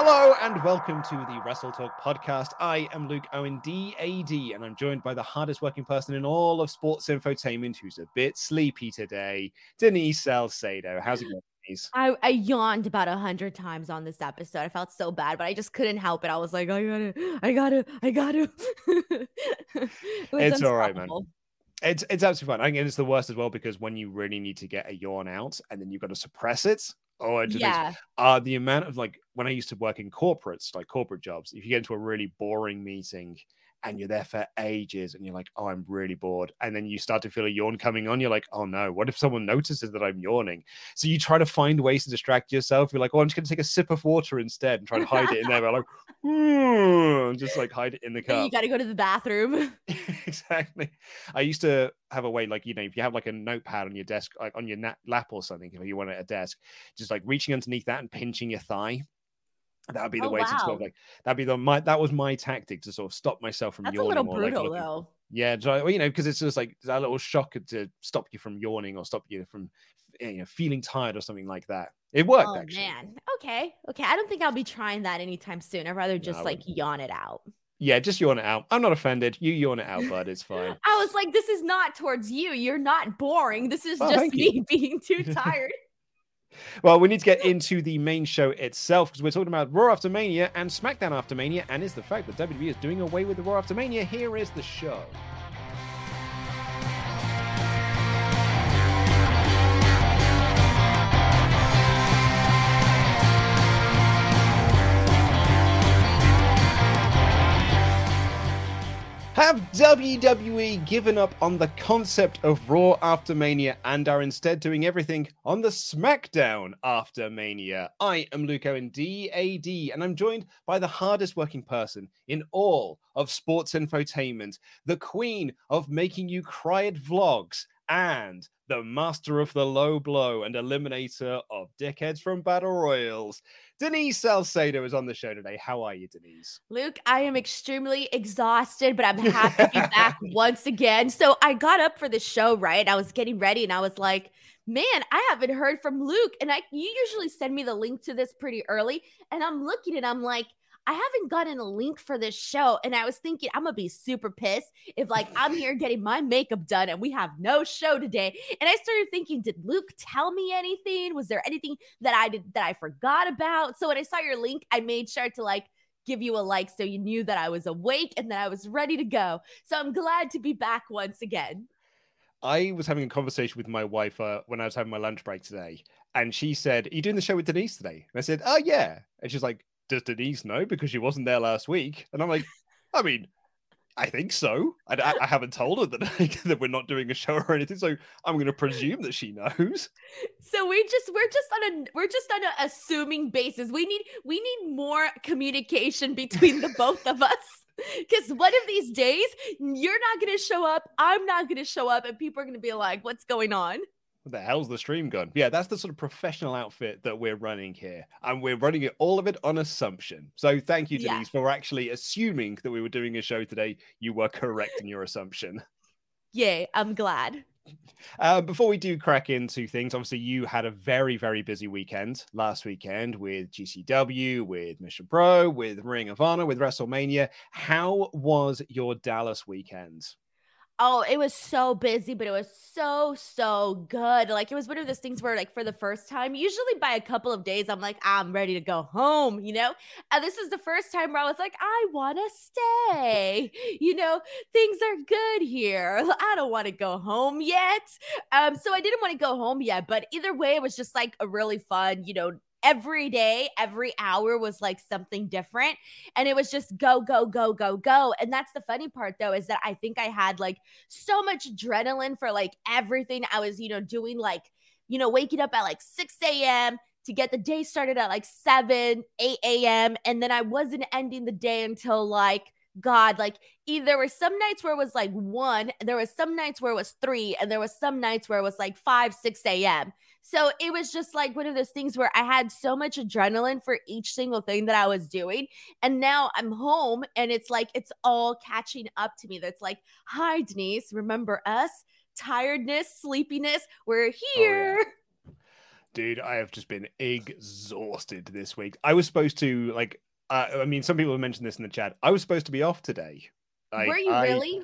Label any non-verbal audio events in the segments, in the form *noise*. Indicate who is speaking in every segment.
Speaker 1: Hello and welcome to the Wrestle Talk podcast. I am Luke Owen, DAD, and I'm joined by the hardest working person in all of sports infotainment who's a bit sleepy today, Denise Salcedo. How's it going, Denise?
Speaker 2: I, I yawned about a hundred times on this episode. I felt so bad, but I just couldn't help it. I was like, I gotta, I gotta, I gotta. *laughs* it
Speaker 1: it's all right, man. It's it's absolutely fine. I think it's the worst as well because when you really need to get a yawn out and then you've got to suppress it, Oh, it just
Speaker 2: Yeah.
Speaker 1: uh the amount of like when I used to work in corporates, like corporate jobs, if you get into a really boring meeting and you're there for ages and you're like, oh, I'm really bored. And then you start to feel a yawn coming on. You're like, oh no, what if someone notices that I'm yawning? So you try to find ways to distract yourself. You're like, oh, I'm just going to take a sip of water instead and try to hide it in there. But like, *laughs* "Hmm," just like hide it in the
Speaker 2: And
Speaker 1: cup
Speaker 2: you got to go to the bathroom. *laughs* *laughs*
Speaker 1: exactly. I used to have a way, like you know, if you have like a notepad on your desk, like on your lap or something, if you want it at a desk, just like reaching underneath that and pinching your thigh. That would be the
Speaker 2: Oh,
Speaker 1: way to sort of like that'd be the my that was my tactic to sort of stop myself from
Speaker 2: That's a
Speaker 1: yawning.
Speaker 2: little
Speaker 1: or, like,
Speaker 2: brutal,
Speaker 1: looking-
Speaker 2: though.
Speaker 1: Yeah, you know, because it's just like that little shock to stop you from yawning or stop you from eh, you know feeling tired or something like that. It worked
Speaker 2: Oh
Speaker 1: actually.
Speaker 2: man. Okay. Okay. I don't think I'll be trying that anytime soon. I'd rather just
Speaker 1: I
Speaker 2: like
Speaker 1: wouldn't.
Speaker 2: yawn it out.
Speaker 1: Yeah, just yawn it out. I'm not offended. You yawn it out, bud. It's fine. *laughs*
Speaker 2: I was like, this is not towards you. You're not boring. This is
Speaker 1: Oh,
Speaker 2: just me
Speaker 1: you. *laughs*
Speaker 2: being too *laughs* tired.
Speaker 1: Well, we need to get into the main show itself because we're talking about Raw After Mania and SmackDown After Mania, and is the fact that WWE is doing away with the Raw After Mania. Here is the show. Have WWE given up on the concept of Raw after Mania and are instead doing everything on the SmackDown after Mania? I am Luke Owen, DAD, and I'm joined by the hardest working person in all of sports infotainment, the queen of making you cry at vlogs, and the master of the low blow and eliminator of dickheads from battle royals. Denise Salcedo is on the show today. How are you, Denise?
Speaker 2: Luke, I am extremely exhausted, but I'm *laughs* happy to be back once again. So I got up for the show, right? I was getting ready and I was like, man, I haven't heard from Luke. And I you usually send me the link to this pretty early. And I'm looking and I'm like, I haven't gotten a link for this show. And I was thinking, I'm gonna be super pissed if like I'm here getting my makeup done and we have no show today. And I started thinking, did Luke tell me anything? Was there anything that I did that I forgot about? So when I saw your link, I made sure to like give you a like so you knew that I was awake and that I was ready to go. So I'm glad to be back once again.
Speaker 1: I was having a conversation with my wife uh, when I was having my lunch break today, and she said, Are you doing the show with Denise today? And I said, Oh, yeah. And she's like, Does Denise know? Because she wasn't there last week. And I'm like, I mean, I think so. I, I haven't told her that like, *laughs* that we're not doing a show or anything, so I'm going to presume that she knows.
Speaker 2: So we just we're just on a we're just on a assuming basis. We need we need more communication between the *laughs* both of us. Because one of these days, you're not going to show up. I'm not going to show up. And people are going to be like, what's going on?
Speaker 1: The hell's the stream gun? Yeah, that's the sort of professional outfit that we're running here. And we're running it all of it on assumption. So thank you, Denise, yeah. for actually assuming that we were doing a show today. You were correct in your assumption. *laughs*
Speaker 2: Yay, I'm glad.
Speaker 1: Uh, before we do crack into things, obviously you had a very, very busy weekend last weekend with GCW, with Mission Pro, with Ring of Honor, with WrestleMania. How was your Dallas weekend?
Speaker 2: Oh, it was so busy, but it was so, so good. Like, it was one of those things where, like, for the first time, usually by a couple of days, I'm like, I'm ready to go home, you know? And this is the first time where I was like, I want to stay. *laughs* You know, things are good here. *laughs* I don't want to go home yet. Um, so I didn't want to go home yet, but either way, it was just like a really fun, you know, every day, every hour was like something different. And it was just go, go, go, go, go. And that's the funny part though, is that I think I had like so much adrenaline for like everything I was, you know, doing, like, you know, waking up at like 6 a.m. to get the day started at like 7, 8 a.m. And then I wasn't ending the day until like, God, like either there were some nights where it was like one, there was some nights where it was three, and there was some nights where it was like five, 6 a.m. So it was just like one of those things where I had so much adrenaline for each single thing that I was doing. And now I'm home and it's like it's all catching up to me. That's like, hi, Denise, remember us? Tiredness, sleepiness, we're here. Oh, yeah. *laughs*
Speaker 1: Dude, I have just been exhausted this week. I was supposed to like uh, I mean, some people have mentioned this in the chat. I was supposed to be off today.
Speaker 2: Were you I, really?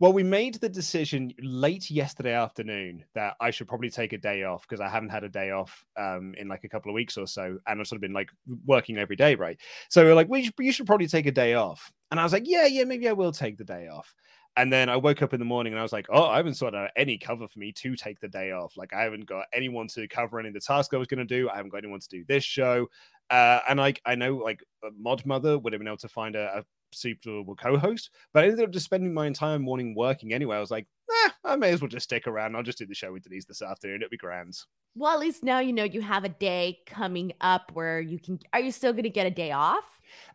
Speaker 1: Well, we made the decision late yesterday afternoon that I should probably take a day off because I haven't had a day off um, in like a couple of weeks or so, and I've sort of been like working every day, right? So we are like, well, you should, you should probably take a day off, and I was like, yeah, yeah, maybe I will take the day off. And then I woke up in the morning and I was like, oh, I haven't sorted out any cover for me to take the day off. Like, I haven't got anyone to cover any of the tasks I was going to do. I haven't got anyone to do this show. Uh, and like, I know like Mod Mother would have been able to find a, a suitable co-host. But I ended up just spending my entire morning working anyway. I was like, eh, I may as well just stick around. I'll just do the show with Denise this afternoon. It'll be grand.
Speaker 2: Well, at least now you know you have a day coming up where you can. Are you still going to get a day off?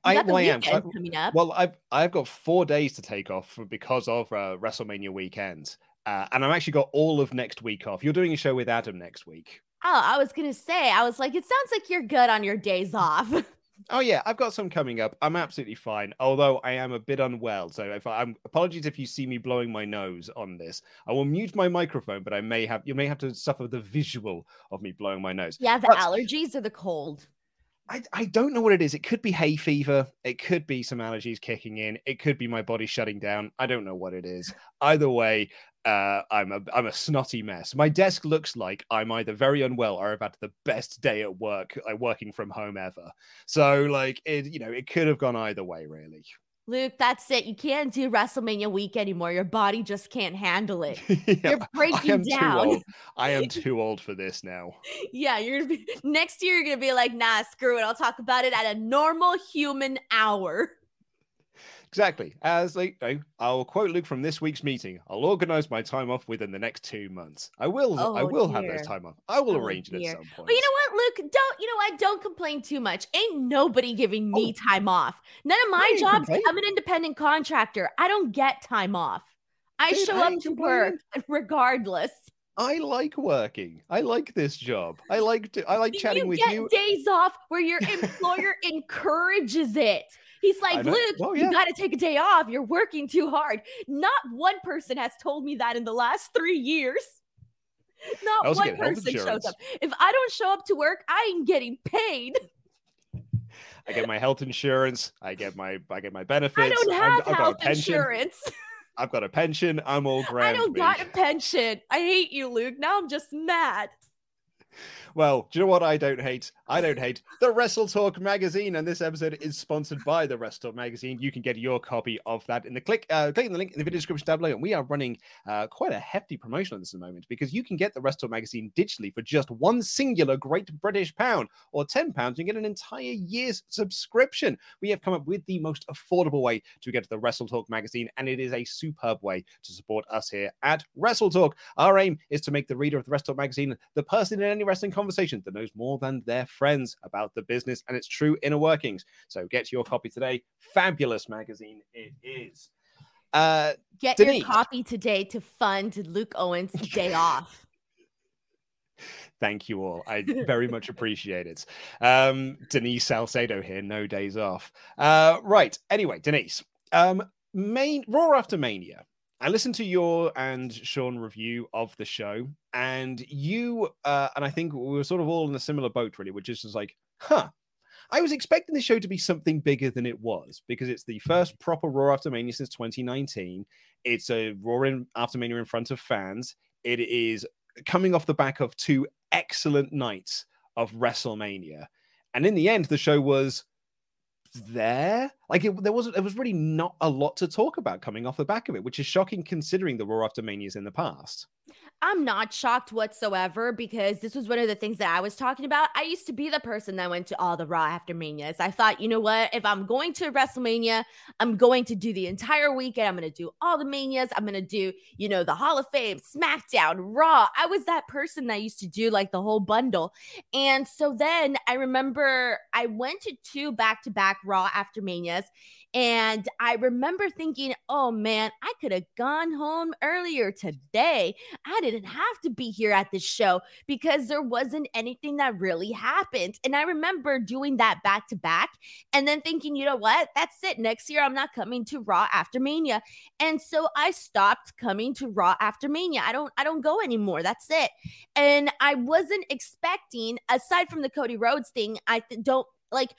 Speaker 1: I, well, I am. So, coming up. Well, I've I've got four days to take off because of uh, WrestleMania weekend, uh, and I've actually got all of next week off. You're doing a show with Adam next week.
Speaker 2: Oh, I was gonna say, I was like, it sounds like you're good on your days off. *laughs*
Speaker 1: Oh yeah, I've got some coming up. I'm absolutely fine, although I am a bit unwell. So if I'm apologies if you see me blowing my nose on this. I will mute my microphone, but I may have you may have to suffer the visual of me blowing my nose.
Speaker 2: Yeah, the
Speaker 1: but,
Speaker 2: allergies or the cold.
Speaker 1: I, I don't know what it is. It could be hay fever. It could be some allergies kicking in. It could be my body shutting down. I don't know what it is. Either way, uh, I'm a I'm a snotty mess. My desk looks like I'm either very unwell or I've had the best day at work, like working from home ever. So like it, you know, it could have gone either way, really.
Speaker 2: Luke, that's it. You can't do WrestleMania week anymore. Your body just can't handle it. *laughs* yeah, you're breaking down.
Speaker 1: I am *laughs* too old for this now.
Speaker 2: yeah, you're gonna be next year. You're gonna be like, nah, screw it. I'll talk about it at a normal human hour.
Speaker 1: Exactly. As like, I'll quote Luke from this week's meeting. I'll organize my time off within the next two months. I will. Oh, I will dear. have those time off. I will oh, arrange dear. it at some point.
Speaker 2: But you know what, Luke? Don't. You know what? Don't complain too much. Ain't nobody giving me oh. time off. None of my jobs. I'm an independent contractor. I don't get time off. I Dude, show I up to work *laughs* regardless.
Speaker 1: I like working. I like this job. I like to. I like chatting
Speaker 2: you
Speaker 1: with
Speaker 2: you. Days off where your *laughs* employer encourages it. He's like, Luke, oh, well, yeah. you got to take a day off. You're working too hard. Not one person has told me that in the last three years. *laughs* Not one person shows up. If I don't show up to work, I ain't getting paid. *laughs*
Speaker 1: I get my health insurance. I get my I get my benefits. I
Speaker 2: don't have i health insurance. *laughs*
Speaker 1: I've got a pension. I'm all grand.
Speaker 2: I don't got a pension. I hate you, Luke. Now I'm just mad.
Speaker 1: Well, do you know what I don't hate? I don't hate the Wrestle Talk magazine, and this episode is sponsored by the Wrestle Talk magazine. You can get your copy of that in the click, uh, clicking the link in the video description down below. And we are running uh, quite a hefty promotion on this at the moment because you can get the Wrestle Talk magazine digitally for just one singular Great British pound or ten pounds. You get an entire year's subscription. We have come up with the most affordable way to get to the Wrestle Talk magazine, and it is a superb way to support us here at Wrestle Talk. Our aim is to make the reader of the Wrestle Talk magazine the person in any wrestling that knows more than their friends about the business and its true inner workings. So get your copy today. Fabulous magazine it is. Uh,
Speaker 2: Get
Speaker 1: Denise.
Speaker 2: your copy today to fund Luke Owens' day off. *laughs*
Speaker 1: Thank you all. I very much appreciate it. Um, Denise Salcedo here, no days off. Uh, right. Anyway, Denise, um, main Raw after Mania. I listened to your and Sean review of the show, and you uh, and I think we were sort of all in a similar boat, really, which is just like, huh. I was expecting the show to be something bigger than it was because it's the first proper Raw after Mania since 2019. It's a Raw in, after Mania in front of fans. It is coming off the back of two excellent nights of WrestleMania, and in the end, the show was there. Like it, there was there was really not a lot to talk about coming off the back of it, which is shocking considering the Raw after Manias in the past.
Speaker 2: I'm not shocked whatsoever because this was one of the things that I was talking about. I used to be the person that went to all the Raw after Manias. I thought, you know what? If I'm going to WrestleMania, I'm going to do the entire weekend. I'm going to do all the Manias. I'm going to do, you know, the Hall of Fame, SmackDown, Raw. I was that person that used to do like the whole bundle. And so then I remember I went to two back to back Raw after Manias. And I remember thinking, oh man, I could have gone home earlier today. I didn't have to be here at this show because there wasn't anything that really happened. And I remember doing that back to back and then thinking, you know what? That's it. Next year, I'm not coming to Raw after Mania. And so I stopped coming to Raw after Mania. I don't, I don't go anymore. That's it. And I wasn't expecting, aside from the Cody Rhodes thing, I th- don't like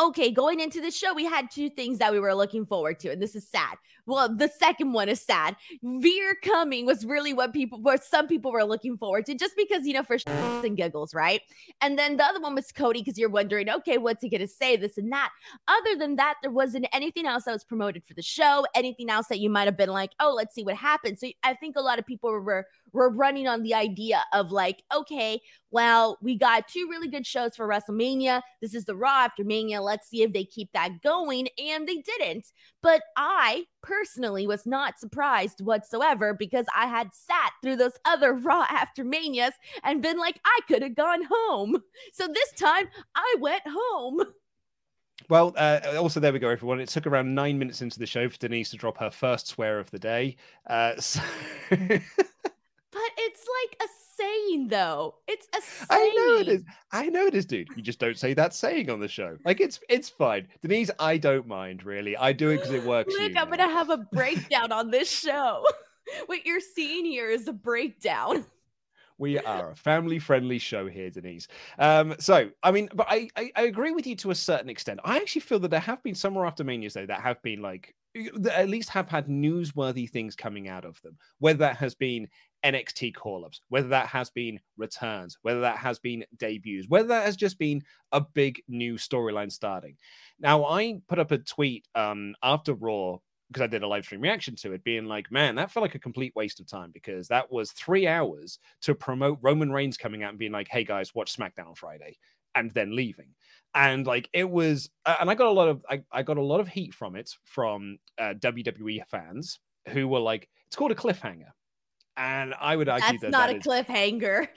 Speaker 2: okay, going into the show, we had two things that we were looking forward to, and this is sad. Well, the second one is sad. Veer coming was really what people, what some people were looking forward to, just because you know for shits and giggles, right? And then the other one was Cody, because you're wondering, okay, what's he gonna say, this and that. Other than that, there wasn't anything else that was promoted for the show, anything else that you might have been like, oh, let's see what happens. So I think a lot of people were were running on the idea of like, okay, well, we got two really good shows for WrestleMania. This is the Raw after Mania. Let's see if they keep that going. And they didn't. But I personally was not surprised whatsoever because I had sat through those other Raw *laughs* after Manias and been like, I could have gone home. So this time I went home. *laughs*
Speaker 1: Well, uh, also there we go, everyone. It took around nine minutes into the show for Denise to drop her first swear of the day. Uh, *laughs* so...
Speaker 2: But it's like a saying, though. It's a saying.
Speaker 1: I know it is. I know it is, dude. You just don't say that saying on the show. Like it's it's fine. Denise, I don't mind really. I do it because it works.
Speaker 2: Look, I'm gonna have a *laughs* breakdown on this show. *laughs* what you're seeing here is a breakdown. *laughs*
Speaker 1: We are a family friendly show here, Denise. Um, so, I mean, but I, I, I agree with you to a certain extent. I actually feel that there have been some after Manias, though, that have been like, that at least have had newsworthy things coming out of them, whether that has been NXT call ups, whether that has been returns, whether that has been debuts, whether that has just been a big new storyline starting. Now, I put up a tweet um, after Raw because I did a live stream reaction to it, being like, man, that felt like a complete waste of time because that was three hours to promote Roman Reigns coming out and being like, hey guys, watch SmackDown on Friday, and then leaving. And like it was, uh, and I got a lot of, I, I got a lot of heat from it from uh, WWE fans who were like, it's called a cliffhanger. And I would argue
Speaker 2: That's
Speaker 1: that
Speaker 2: not
Speaker 1: that
Speaker 2: a cliffhanger.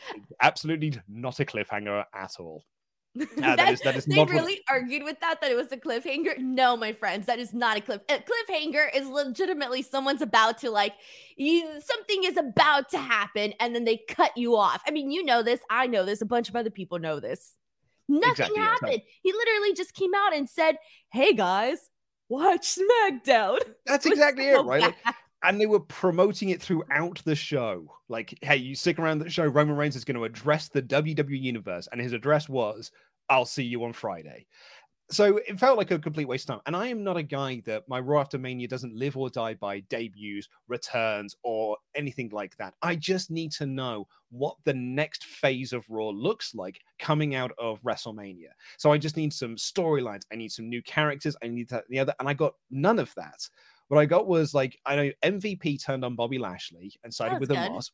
Speaker 1: absolutely not a cliffhanger at all. *laughs* Uh,
Speaker 2: that,
Speaker 1: that is that is
Speaker 2: they
Speaker 1: not what-
Speaker 2: really argued with that that it was a cliffhanger. No, my friends, that is not a cliff. A cliffhanger is legitimately someone's about to like you, something is about to happen, and then they cut you off. I mean, you know this. I know this. A bunch of other people know this. Nothing
Speaker 1: Exactly,
Speaker 2: happened. He literally just came out and said, "Hey guys, watch SmackDown."
Speaker 1: That's *laughs* exactly it, right? Like. And they were promoting it throughout the show. Like, hey, you stick around the show. Roman Reigns is going to address the WWE universe, and his address was, "I'll see you on Friday." so it felt like a complete waste of time. And I am not a guy that my Raw after Mania doesn't live or die by debuts, returns, or anything like that. I just need to know what the next phase of Raw looks like coming out of WrestleMania. So I just need some storylines. I need some new characters. I need that the other, and I got none of that. What I got was like I know MVP turned on Bobby Lashley and oh, sided with the Omos,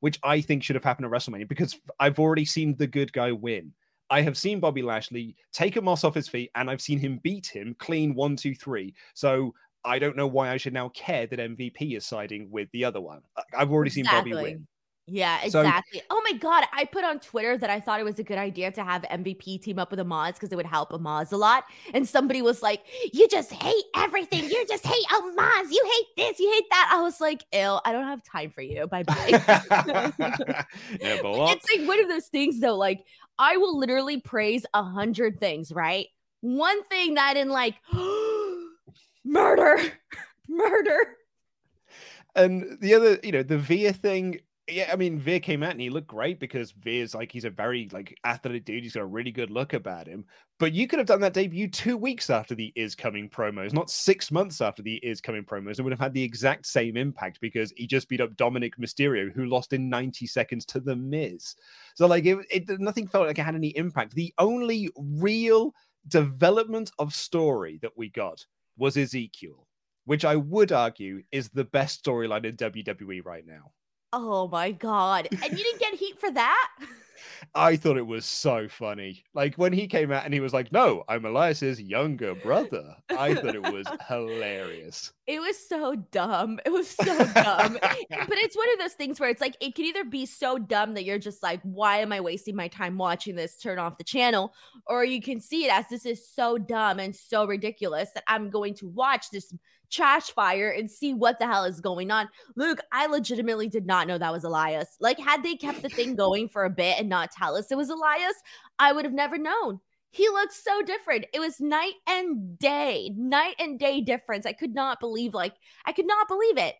Speaker 1: which I think should have happened at WrestleMania because I've already seen the good guy win. I have seen Bobby Lashley take Omos off his feet and I've seen him beat him clean one, two, three. So I don't know why I should now care that MVP is siding with the other one. I've already exactly. seen Bobby win.
Speaker 2: Yeah, exactly. So, oh my god, I put on Twitter that I thought it was a good idea to have MVP team up with Omos because it would help Omos a lot. And somebody was like, "You just hate everything. You just hate oh, Omos. You hate this. You hate that." I was like, "Ill, I don't have time for you. Bye bye." *laughs* yeah, it's like one of those things though. Like I will literally praise a hundred things, right? One thing that I didn't like, *gasps* murder, *laughs* murder.
Speaker 1: And the other, you know, the Via thing yeah, I mean, Veer came out and he looked great because Veer's like he's a very like athletic dude. He's got a really good look about him. But you could have done that debut two weeks after the is coming promos, not six months after the is coming promos, and would have had the exact same impact because he just beat up Dominik Mysterio, who lost in 90 seconds to the Miz. So like it, it nothing felt like it had any impact. The only real development of story that we got was Ezekiel, which I would argue is the best storyline in WWE right now.
Speaker 2: Oh my god. And you didn't get heat for that? *laughs*
Speaker 1: I thought it was so funny. Like when he came out and he was like, "No, I'm Elias's younger brother." I thought it was *laughs* hilarious.
Speaker 2: It was so dumb. It was so dumb. *laughs* but it's one of those things where it's like it can either be so dumb that you're just like, "Why am I wasting my time watching this? Turn off the channel." Or you can see it as this is so dumb and so ridiculous that I'm going to watch this trash fire and see what the hell is going on. Luke, I legitimately did not know that was Elias. Like, had they kept the thing *laughs* going for a bit and not tell us it was Elias, I would have never known. He looked so different. It was night and day, night and day difference. I could not believe, like, I could not believe it.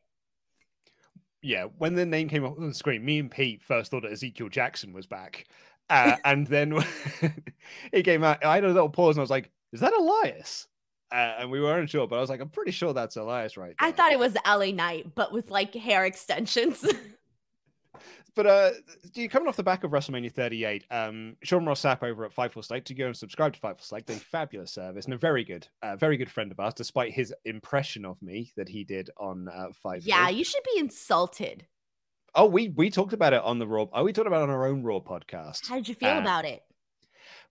Speaker 1: Yeah, when the name came up on the screen, me and Pete first thought that Ezekiel Jackson was back. *laughs* Uh, and then *laughs* he came out, I had a little pause and I was like, is that Elias? Uh, and we weren't sure, but I was like, I'm pretty sure that's Elias right
Speaker 2: there. I thought it was LA Knight, but with like hair extensions. *laughs*
Speaker 1: but uh you coming off the back of WrestleMania 38, um Sean Ross Sapp over at Fightful Select to go and subscribe to Fightful Select, a fabulous service and a very good, uh, very good friend of ours, despite his impression of me that he did on uh Fightful.
Speaker 2: Yeah, you should be insulted.
Speaker 1: Oh, we we talked about it on the Raw. Oh, we talked about it on our own Raw podcast.
Speaker 2: How did you feel uh, about it?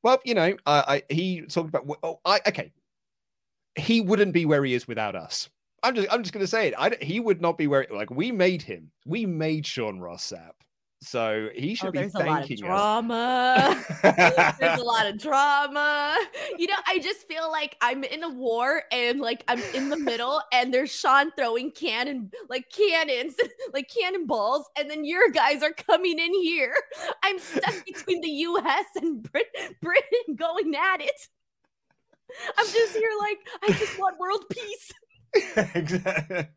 Speaker 1: Well, you know, I he talked about. Oh, I okay he wouldn't be where he is without us. I'm just I'm just gonna say it. I, he would not be where like we made him. We made Sean Ross Sapp. So he should oh,
Speaker 2: be
Speaker 1: thanking
Speaker 2: a drama. *laughs* there's a lot of drama. You know, I just feel like I'm in a war and like I'm in the middle and there's Sean throwing cannon like cannons, *laughs* like cannonballs, and then your guys are coming in here. I'm stuck between the US and Brit- Britain going at it. I'm just here like I just want world peace. *laughs* exactly.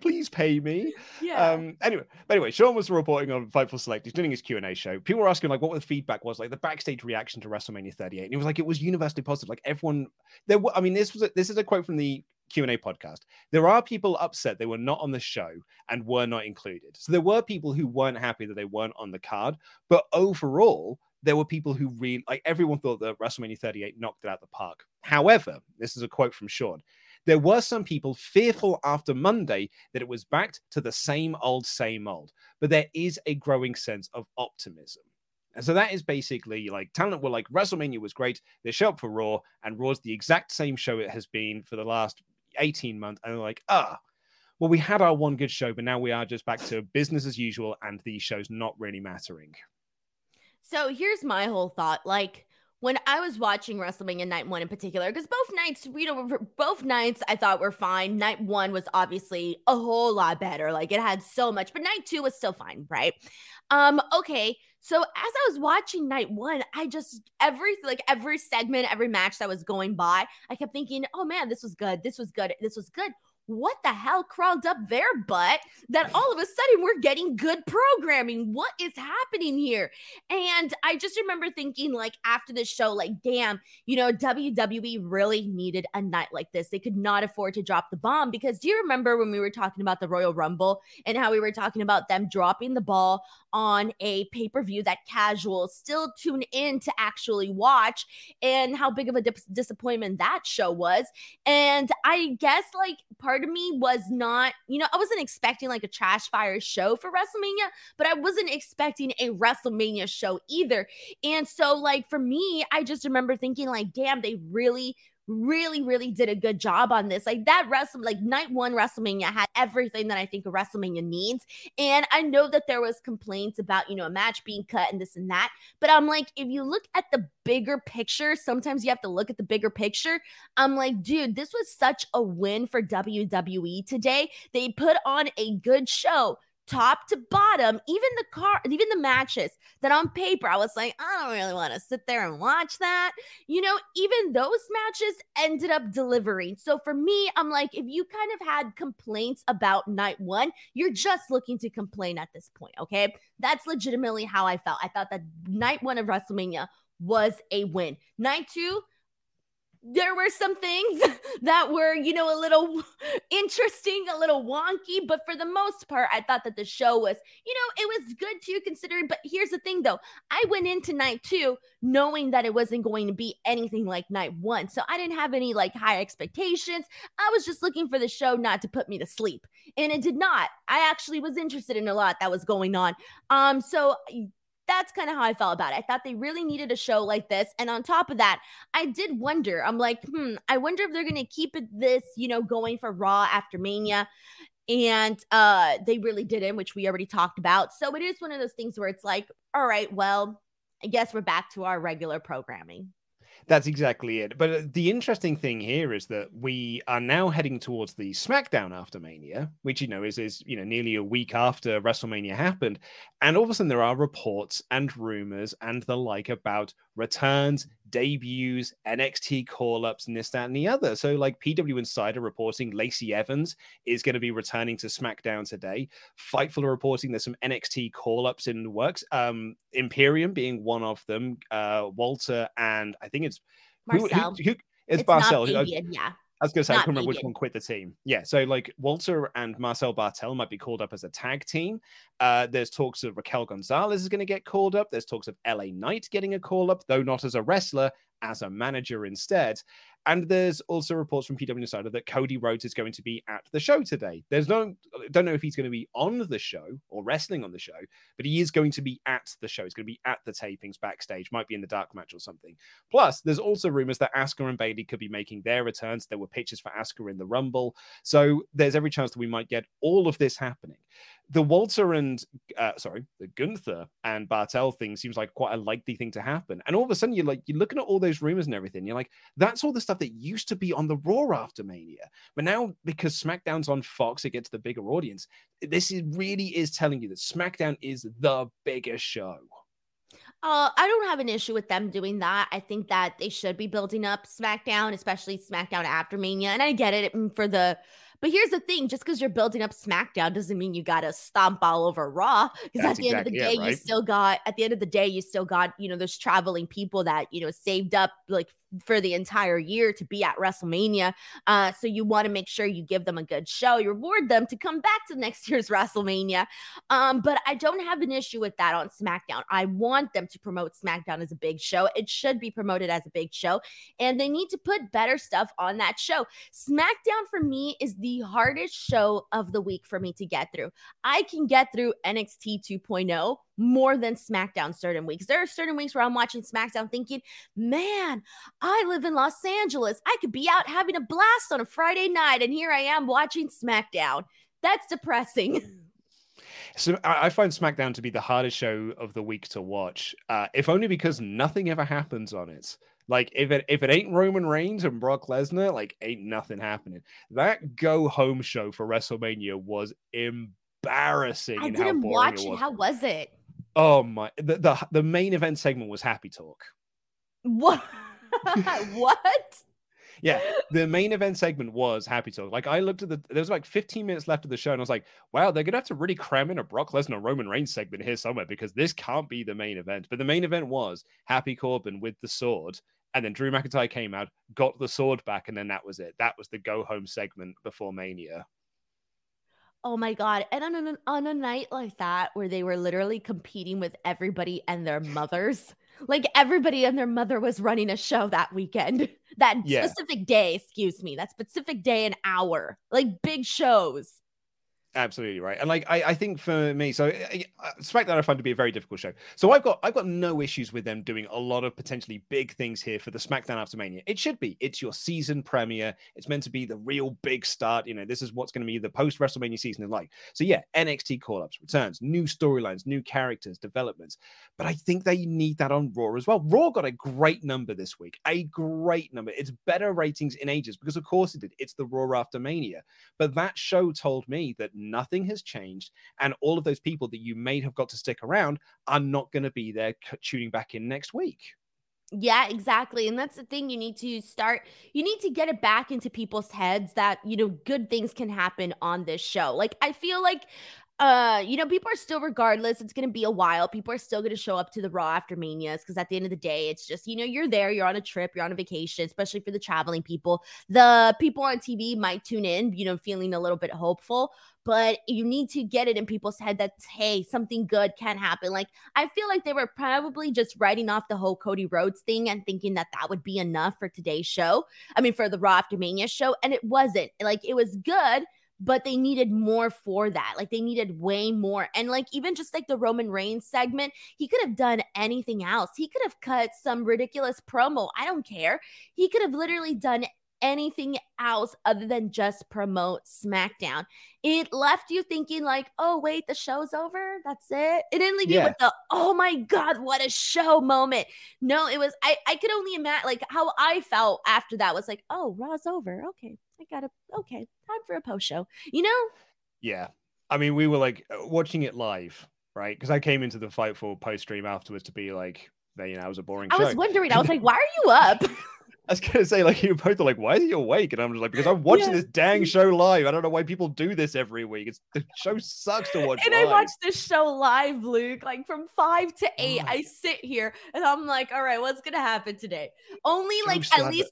Speaker 1: Please pay me.
Speaker 2: Yeah.
Speaker 1: Um. Anyway, but anyway, Sean was reporting on Fightful Select. He's doing his Q and A show. People were asking like, what the feedback was, like the backstage reaction to WrestleMania 38, and he was like, it was universally positive. Like everyone, there. Were, I mean, this was a, this is a quote from the Q and A podcast. There are people upset they were not on the show and were not included. So there were people who weren't happy that they weren't on the card, but overall, there were people who really like everyone thought that WrestleMania 38 knocked it out the park. However, this is a quote from Sean. There were some people fearful after Monday that it was backed to the same old, same old, but there is a growing sense of optimism. And so that is basically like talent were like WrestleMania was great. They show up for Raw, and Raw's the exact same show it has been for the last 18 months. And they're like, ah, well, we had our one good show, but now we are just back to business as usual, and these shows not really mattering.
Speaker 2: So here's my whole thought. Like when I was watching WrestleMania night one in particular, because both nights, you know, both nights I thought were fine. Night one was obviously a whole lot better. Like it had so much, but night two was still fine, right? Um, okay. So as I was watching night one, I just every like every segment, every match that was going by, I kept thinking, oh man, this was good, this was good, this was good. What the hell crawled up their butt that *laughs* all of a sudden we're getting good programming? What is happening here? And I just remember thinking, like, after the show, like, damn, you know, WWE really needed a night like this. They could not afford to drop the bomb because do you remember when we were talking about the Royal Rumble and how we were talking about them dropping the ball on a pay per view that casuals still tune in to actually watch and how big of a dis- disappointment that show was? And I guess, like, part of me was not, you know, I wasn't expecting like a trash fire show for WrestleMania, but I wasn't expecting a WrestleMania show either. And so, like, for me, I just remember thinking, like, damn, they really, really, really did a good job on this. Like that wrestle, like night one WrestleMania had everything that I think a WrestleMania needs. And I know that there was complaints about, you know, a match being cut and this and that. But I'm like, if you look at the bigger picture, sometimes you have to look at the bigger picture. I'm like, dude, this was such a win for WWE today. They put on a good show top to bottom, even the car, even the matches that on paper, I was like, I don't really want to sit there and watch that. You know, even those matches ended up delivering. So for me, I'm like, if you kind of had complaints about night one, you're just looking to complain at this point. Okay. That's legitimately how I felt. I thought that night one of WrestleMania was a win. Night two, there were some things *laughs* that were, you know, a little *laughs* interesting, a little wonky, but for the most part, I thought that the show was, you know, it was good too, considering. But here's the thing though I went into night two knowing that it wasn't going to be anything like night one. So I didn't have any like high expectations. I was just looking for the show not to put me to sleep. And it did not. I actually was interested in a lot that was going on. Um, so that's kind of how I felt about it. I thought they really needed a show like this. And on top of that, I did wonder, I'm like, hmm, I wonder if they're going to keep it this, you know, going for Raw after Mania. And uh they really didn't, which we already talked about. So it is one of those things where it's like, all right, well, I guess we're back to our regular programming.
Speaker 1: That's exactly it. But uh, the interesting thing here is that we are now heading towards the SmackDown after Mania, which you know is is you know nearly a week after WrestleMania happened, and all of a sudden there are reports and rumors and the like about returns, debuts, NXT call ups, and this, that, and the other. So, like PW Insider reporting Lacey Evans is going to be returning to SmackDown today. Fightful are reporting there's some NXT call ups in the works. Um, Imperium being one of them, uh, Walter, and I think it's
Speaker 2: Marcel. Who, who, who,
Speaker 1: it's, it's Marcel.
Speaker 2: yeah.
Speaker 1: I was going to say, Not I can't remember which one quit the team. Yeah, so like Walter and Marcel Barthel might be called up as a tag team. Uh, there's talks of Raquel Gonzalez is going to get called up. There's talks of LA Knight getting a call up, though not as a wrestler, as a manager instead. And there's also reports from PW Insider that Cody Rhodes is going to be at the show today. There's no, don't know if he's going to be on the show or wrestling on the show, but he is going to be at the show. He's going to be at the tapings backstage, might be in the dark match or something. Plus, there's also rumors that Asuka and Bayley could be making their returns. There were pictures for Asuka in the Rumble. So there's every chance that we might get all of this happening the Walter and uh, sorry, the Gunther and Barthel thing seems like quite a likely thing to happen. And all of a sudden, you're like, you're looking at all those rumors and everything. You're like, that's all the stuff that used to be on the Raw after Mania, but now because SmackDown's on Fox, it gets the bigger audience. This is really is telling you that SmackDown is the biggest show.
Speaker 2: Uh, I don't have an issue with them doing that. I think that they should be building up SmackDown, especially SmackDown after Mania. And I get it mm, for the but here's the thing just because you're building up SmackDown doesn't mean you got to stomp all over Raw. Because at the exactly end of the day, it, right? you still got, at the end of the day, you still got, you know, there's traveling people that, you know, saved up like for the entire year to be at WrestleMania. Uh, so you want to make sure you give them a good show, you reward them to come back to next *laughs* year's WrestleMania. Um, but I don't have an issue with that on SmackDown. I want them to promote SmackDown as a big show. It should be promoted as a big show, and they need to put better stuff on that show. SmackDown for me is the hardest show of the week for me to get through. I can get through NXT 2.0 more than SmackDown certain weeks. There are certain weeks where I'm watching SmackDown thinking, man, I live in Los Angeles. I could be out having a blast on a Friday night, and here I am watching SmackDown. That's depressing. *laughs*
Speaker 1: So I find SmackDown to be the hardest show of the week to watch, uh, if only because nothing ever happens on it. Like if it if it ain't Roman Reigns and Brock Lesnar, like ain't nothing happening. That go home show for WrestleMania was embarrassing.
Speaker 2: I didn't watch it. it. How was it?
Speaker 1: Oh my! The, the the main event segment was Happy Talk.
Speaker 2: What? *laughs* what?
Speaker 1: yeah, the main event segment was Happy Talk. Like I looked at the, there was like 15 minutes left of the show, and I was like, wow, they're gonna have to really cram in a Brock Lesnar Roman Reigns segment here somewhere because this can't be the main event. But the main event was Happy Corbin with the sword, and then Drew McIntyre came out, got the sword back, and then that was it. That was the go home segment before Mania.
Speaker 2: Oh my god! And on a, on a night like that, where they were literally competing with everybody and their mothers, like everybody and their mother was running a show that weekend, that
Speaker 1: Yeah.
Speaker 2: specific day. Excuse me, that specific day and hour, like big shows.
Speaker 1: Absolutely right, and like I, I think for me, so uh, uh, SmackDown I find to be a very difficult show. So I've got I've got no issues with them doing a lot of potentially big things here for the SmackDown After Mania. It should be. It's your season premiere. It's meant to be the real big start. You know, this is what's going to be the post WrestleMania season in like. So yeah, NXT call ups, returns, new storylines, new characters, developments. But I think they need that on Raw as well. Raw got a great number this week, a great number. It's better ratings in ages because of course it did. It's the Raw After Mania. But that show told me that nothing has changed, and all of those people that you may have got to stick around are not going to be there tuning back in next week.
Speaker 2: Yeah, exactly. And that's the thing you need to start you need to get it back into people's heads that, you know, good things can happen on this show. Like I feel like uh, you know, people are still regardless, it's gonna be a while. People are still gonna show up to the raw after manias because at the end of the day, it's just, you know, you're there, you're on a trip, you're on a vacation, especially for the traveling people. The people on TV might tune in, you know, feeling a little bit hopeful, but you need to get it in people's head that hey, something good can happen. Like I feel like they were probably just writing off the whole Cody Rhodes thing and thinking that that would be enough for today's show. I mean, for the Raw After Mania show, and it wasn't. Like it was good, but they needed more for that. Like they needed way more. And like even just like the Roman Reigns segment, he could have done anything else. He could have cut some ridiculous promo. I don't care. He could have literally done anything else other than just promote SmackDown. It left you thinking like, "Oh, wait, the show's over? That's it?" It didn't leave you with the, "Oh my god, what a show" moment. No, it was I I could only imagine like how I felt after that was like, "Oh, Raw's over. Okay. I got to okay, time for a post show." You know?
Speaker 1: Yeah. I mean, we were like uh, watching it live, right? Because I came into the Fightful post stream afterwards to be like, you know, it was a boring
Speaker 2: I
Speaker 1: show.
Speaker 2: was wondering. I was *laughs* like, "Why are you up?" *laughs*
Speaker 1: I was gonna say, like, you both are like, why are you awake? And I'm just like, because I'm watching
Speaker 2: Yeah.
Speaker 1: this dang show live. I don't know why people do this every week. It's the show sucks to *laughs* watch.
Speaker 2: and I
Speaker 1: live.
Speaker 2: watched this show live, Luke, like from five to eight.
Speaker 1: Oh.
Speaker 2: I sit here and I'm like, all right, what's gonna happen today? Only like at least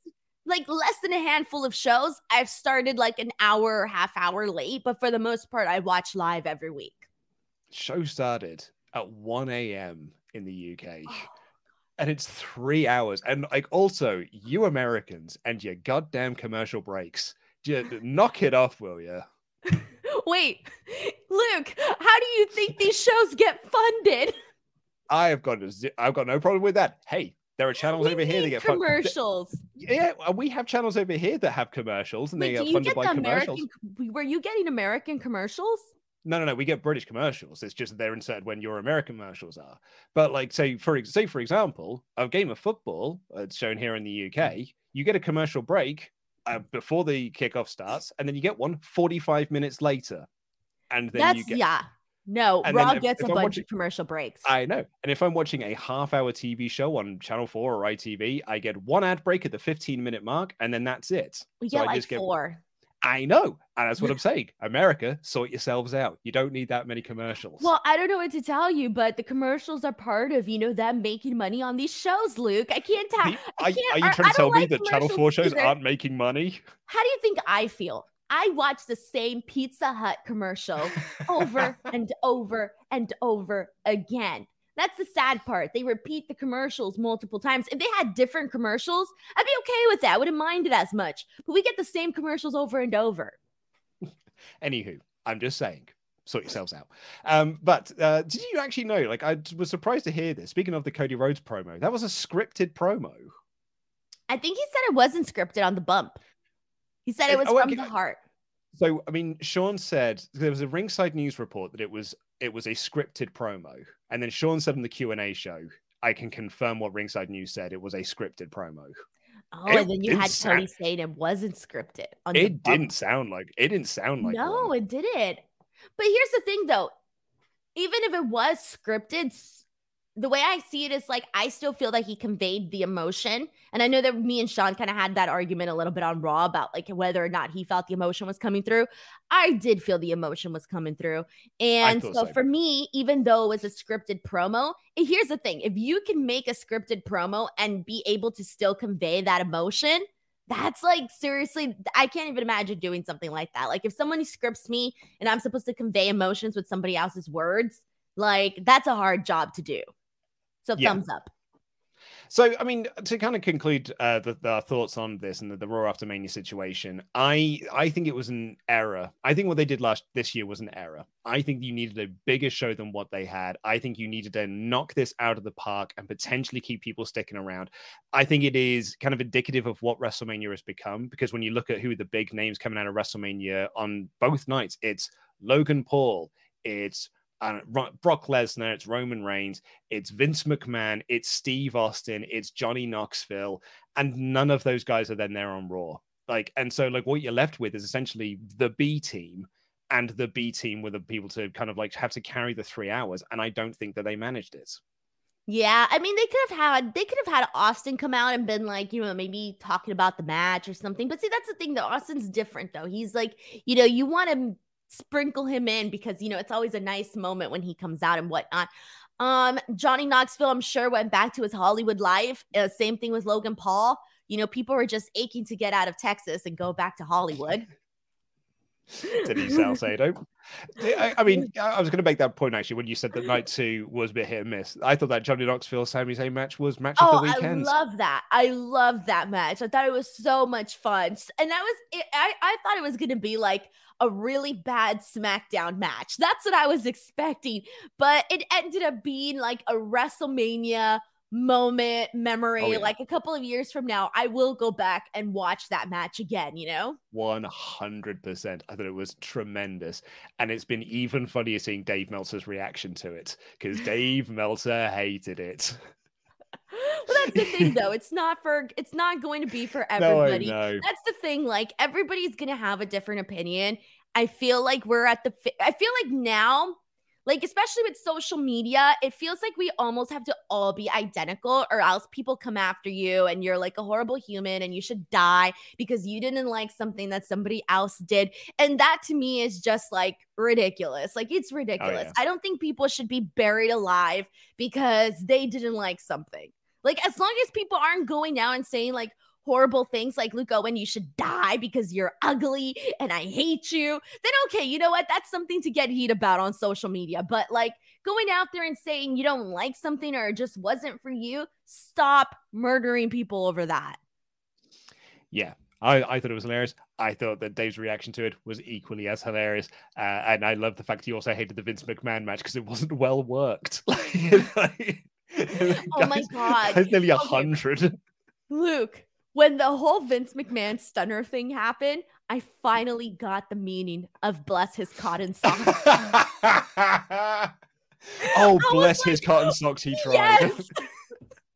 Speaker 2: like less than a handful of shows. I've started like an hour or half hour late, but for the most part, I watch live every week.
Speaker 1: show started at 1 a.m. in the UK. *sighs*
Speaker 2: Oh,
Speaker 1: And it's three hours. And like also, you Americans and your goddamn commercial breaks. Just *laughs* knock it off, will you? *laughs*
Speaker 2: Wait, Luke, how do you think these shows get funded? *laughs*
Speaker 1: I have got a I've got no problem with that. Hey, there are channels
Speaker 2: We
Speaker 1: over here that get fun-
Speaker 2: commercials.
Speaker 1: Yeah, uh, we have channels over here that have commercials and
Speaker 2: Wait,
Speaker 1: they get funded by
Speaker 2: the
Speaker 1: commercials.
Speaker 2: American? Were you getting American commercials?
Speaker 1: No, no, no. We get British commercials. It's just they're inserted when your American commercials are. But like, say for say for example, a game of football uh, it's shown here in the UK. You get a commercial break uh, before the kickoff starts, and then you get one 45 minutes later, and then
Speaker 2: That's
Speaker 1: you get.
Speaker 2: yeah. No,
Speaker 1: And
Speaker 2: Raw gets
Speaker 1: if
Speaker 2: a
Speaker 1: I'm
Speaker 2: bunch
Speaker 1: watching-
Speaker 2: of commercial breaks.
Speaker 1: I know. And if I'm watching a half-hour TV show on Channel Four or ITV, I get one ad break at the 15-minute mark, and then that's it.
Speaker 2: we
Speaker 1: so
Speaker 2: get
Speaker 1: I
Speaker 2: like
Speaker 1: just get
Speaker 2: four.
Speaker 1: I know, and that's what I'm saying. America, sort yourselves out. You don't need that many commercials.
Speaker 2: Well, I don't know what to tell you, but the commercials are part of you know them making money on these shows, Luke. I can't tell. I
Speaker 1: are, are you trying to tell
Speaker 2: don't
Speaker 1: me
Speaker 2: like
Speaker 1: that Channel 4 shows
Speaker 2: either.
Speaker 1: aren't making money?
Speaker 2: How do you think I feel? I watch the same Pizza Hut commercial *laughs* over and over and over again. That's the sad part. They repeat the commercials multiple times. If they had different commercials, I'd be okay with that. I wouldn't mind it as much. But we get the same commercials over and over. *laughs*
Speaker 1: Anywho, I'm just saying, sort yourselves out. Um, but uh, did you actually know? Like, I was surprised to hear this. Speaking of the Cody Rhodes promo, that was a scripted promo.
Speaker 2: I think he said it wasn't scripted on the bump. He said it was
Speaker 1: oh,
Speaker 2: from
Speaker 1: okay.
Speaker 2: the heart.
Speaker 1: So, I mean, Sean said there was a ringside news report that it was it was a scripted promo, and then Sean said in the Q and A show, "I can confirm what ringside news said. It was a scripted promo."
Speaker 2: Oh,
Speaker 1: It
Speaker 2: and then you had Tony
Speaker 1: sound-
Speaker 2: saying it wasn't scripted.
Speaker 1: It didn't sound like it didn't sound like
Speaker 2: no,
Speaker 1: one.
Speaker 2: it didn't. But here's the thing, though. Even if it was scripted, the way I see it is like I still feel that he conveyed the emotion. And I know that me and Sean kind of had that argument a little bit on Raw about like whether or not he felt the emotion was coming through. I did feel the emotion was coming through. And so, for me, even though it was a scripted promo, here's the thing if you can make a scripted promo and be able to still convey that emotion, that's like seriously, I can't even imagine doing something like that. Like if someone scripts me and I'm supposed to convey emotions with somebody else's words, like that's a hard job to do. So yeah. thumbs up.
Speaker 1: So, I mean, to kind of conclude uh, the, the thoughts on this and the, the Raw after Mania situation, I I think it was an error. I think what they did last this year was an error. I think you needed a bigger show than what they had. I think you needed to knock this out of the park and potentially keep people sticking around. I think it is kind of indicative of what WrestleMania has become because when you look at who the big names coming out of WrestleMania on both nights, it's Logan Paul, it's uh, Brock Lesnar, it's Roman Reigns, it's Vince McMahon, it's Steve Austin, it's Johnny Knoxville, and none of those guys are then there on Raw. Like, and so like what you're left with is essentially the B team, and the B team were the people to kind of like have to carry the three hours, and I don't think that they managed it.
Speaker 2: Yeah, I mean they could have had they could have had Austin come out and been like, you know, maybe talking about the match or something. But see, that's the thing though. Austin's different though. He's like, you know, you want to sprinkle him in because you know it's always a nice moment when he comes out and whatnot. Um, Johnny Knoxville, I'm sure, went back to his Hollywood life. Uh, same thing with Logan Paul. You know, people were just aching to get out of Texas and go back to Hollywood.
Speaker 1: Did he Salcedo? I, I mean, I was going to make that point actually when you said that night two was a bit hit and miss. I thought that Johnny Knoxville Sami Zayn match was match of oh, the weekend.
Speaker 2: I love that. I love that match. I thought it was so much fun, and that was. It, I I thought it was going to be like a really bad SmackDown match. That's what I was expecting, but it ended up being like a WrestleMania moment memory oh, yeah. like a couple of years from now i will go back and watch that match again you know
Speaker 1: 100% i thought it was tremendous and it's been even funnier seeing dave meltzer's reaction to it because dave meltzer hated it *laughs*
Speaker 2: well that's the thing though. It's not for it's not going to be for *laughs* everybody. no, that's the thing like everybody's gonna have a different opinion. I feel like we're at the i feel like now like, especially with social media, it feels like we almost have to all be identical, or else people come after you and you're like a horrible human and you should die because you didn't like something that somebody else did. And that to me is just like ridiculous. Like, it's oh, ridiculous. Oh, yeah. I don't think people should be buried alive because they didn't like something. Like, as long as people aren't going out and saying, like, horrible things like Luke Owen, you should die because you're ugly and I hate you, then okay, you know what? That's something to get heat about on social media. But like going out there and saying you don't like something or it just wasn't for you, stop murdering people over that.
Speaker 1: Yeah, I, I, thought it was hilarious. I thought that Dave's reaction to it was equally as hilarious. Uh, and I love the fact he also hated the Vince McMahon match because it wasn't well worked. *laughs* *laughs* oh
Speaker 2: my God.
Speaker 1: There's nearly a hundred.
Speaker 2: Luke, when the whole Vince McMahon stunner thing happened, I finally got the meaning of bless his cotton socks. *laughs*
Speaker 1: oh, bless his cotton socks, he tried. Yes. *laughs*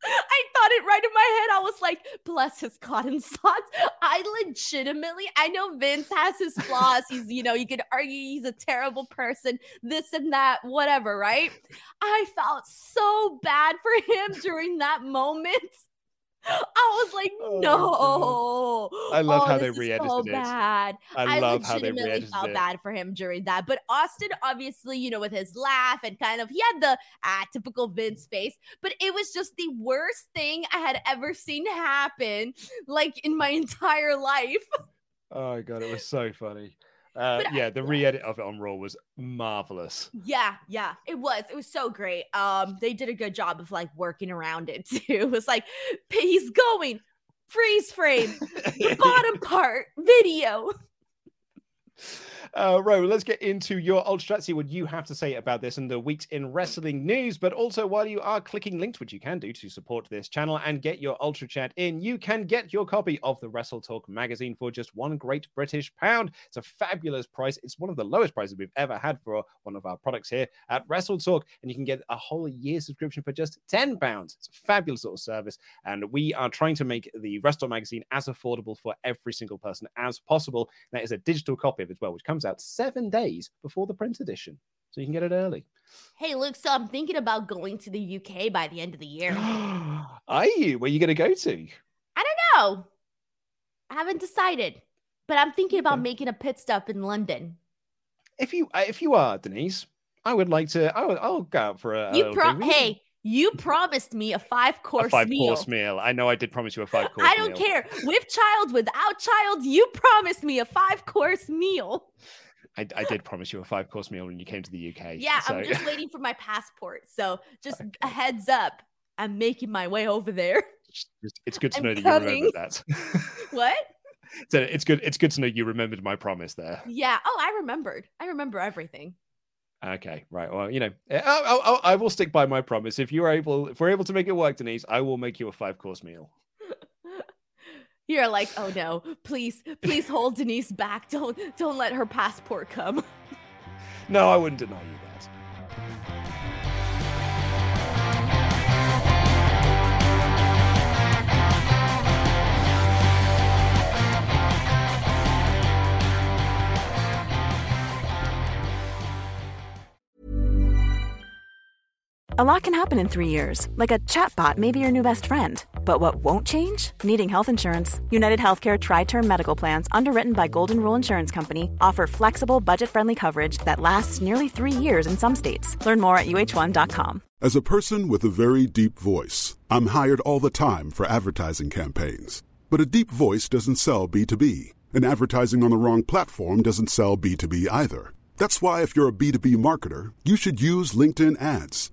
Speaker 2: I thought it right in my head. I was like, bless his cotton socks. I legitimately, I know Vince has his flaws. He's, you know, you could argue he's a terrible person, this and that, whatever, right? I felt so bad for him during that moment. I was like, oh, no.
Speaker 1: I love oh, how they re-edited so it.
Speaker 2: Bad.
Speaker 1: I, I love how they re-edited
Speaker 2: felt
Speaker 1: it.
Speaker 2: bad for him during that. But Austin, obviously, you know, with his laugh and kind of, he had the ah, typical Vince face, but it was just the worst thing I had ever seen happen, like in my *laughs* entire life.
Speaker 1: Oh god, it was so funny. Uh, yeah, the re-edit of it on Raw was marvelous.
Speaker 2: Yeah, yeah, it was. It was so great. Um, they did a good job of like working around it *laughs* too. It was like he's going freeze frame, the *laughs* bottom part video.
Speaker 1: Uh, Ro, let's get into your ultra chat. See what you have to say about this and the weeks in wrestling news. But also, while you are clicking links, which you can do to support this channel and get your ultra chat in, you can get your copy of the Wrestle Talk magazine for just one great British pound. It's a fabulous price. It's one of the lowest prices we've ever had for one of our products here at Wrestle Talk, and you can get a whole year subscription for just ten pounds. It's a fabulous little service, and we are trying to make the Wrestle magazine as affordable for every single person as possible. That is a digital copy as well, which comes out seven days before the print edition. so you can get it early.
Speaker 2: Hey, Luke. So I'm thinking about going to the UK by the end of the year. *gasps*
Speaker 1: Are you? Where are you going to go to?
Speaker 2: I don't know. I haven't decided, but I'm thinking about
Speaker 1: Okay.
Speaker 2: making a pit stop in London.
Speaker 1: If you uh, if you are Denise, I would like to. I will, I'll go out for a.
Speaker 2: You pro-
Speaker 1: drink. We can-
Speaker 2: hey, you promised me a five
Speaker 1: a
Speaker 2: course
Speaker 1: five
Speaker 2: meal.
Speaker 1: course meal. I know I did promise you a five *laughs* course. Meal.
Speaker 2: I don't
Speaker 1: meal.
Speaker 2: care. With child, without child, you promised me a five course meal.
Speaker 1: I, I did promise you a five course meal when you came to the UK.
Speaker 2: Yeah,
Speaker 1: so-
Speaker 2: I'm just *laughs* waiting for my passport. So just a heads up. I'm making my way over there.
Speaker 1: it's- good to
Speaker 2: I'm
Speaker 1: know that
Speaker 2: coming.
Speaker 1: you remembered that. *laughs*
Speaker 2: What?
Speaker 1: so it's good. It's good to know you remembered my promise there.
Speaker 2: Yeah. Oh, I remembered. I remember everything.
Speaker 1: Okay, right. Well, you know, I, I, I- I will stick by my promise. If you're able, if we're able to make it work, Denise, I will make you a five course meal. *laughs*
Speaker 2: You're like, oh no, please, please hold Denise back. Don't don't let her passport come. *laughs*
Speaker 1: No, I wouldn't deny you that.
Speaker 3: A lot can happen in three years, like a chatbot may be your new best friend. But what won't change? Needing health insurance. United Healthcare Tri Term Medical Plans, underwritten by Golden Rule Insurance Company, offer flexible, budget friendly coverage that lasts nearly three years in some states. Learn more at uhone.com.
Speaker 4: As a person with a very deep voice, I'm hired all the time for advertising campaigns. But a deep voice doesn't sell B2B, and advertising on the wrong platform doesn't sell B2B either. That's why, if you're a B2B marketer, you should use LinkedIn ads.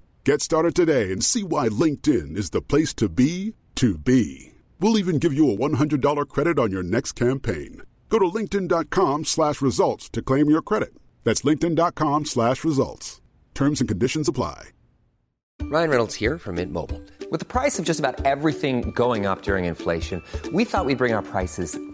Speaker 4: Get started today and see why LinkedIn is the place to be to be. We'll even give you a $100 credit on your next campaign. Go to linkedin.com slash results to claim your credit. That's linkedin.com slash results. Terms and conditions apply.
Speaker 5: Ryan Reynolds here from Mint Mobile. With the price of just about everything going up during inflation, we thought we'd bring our prices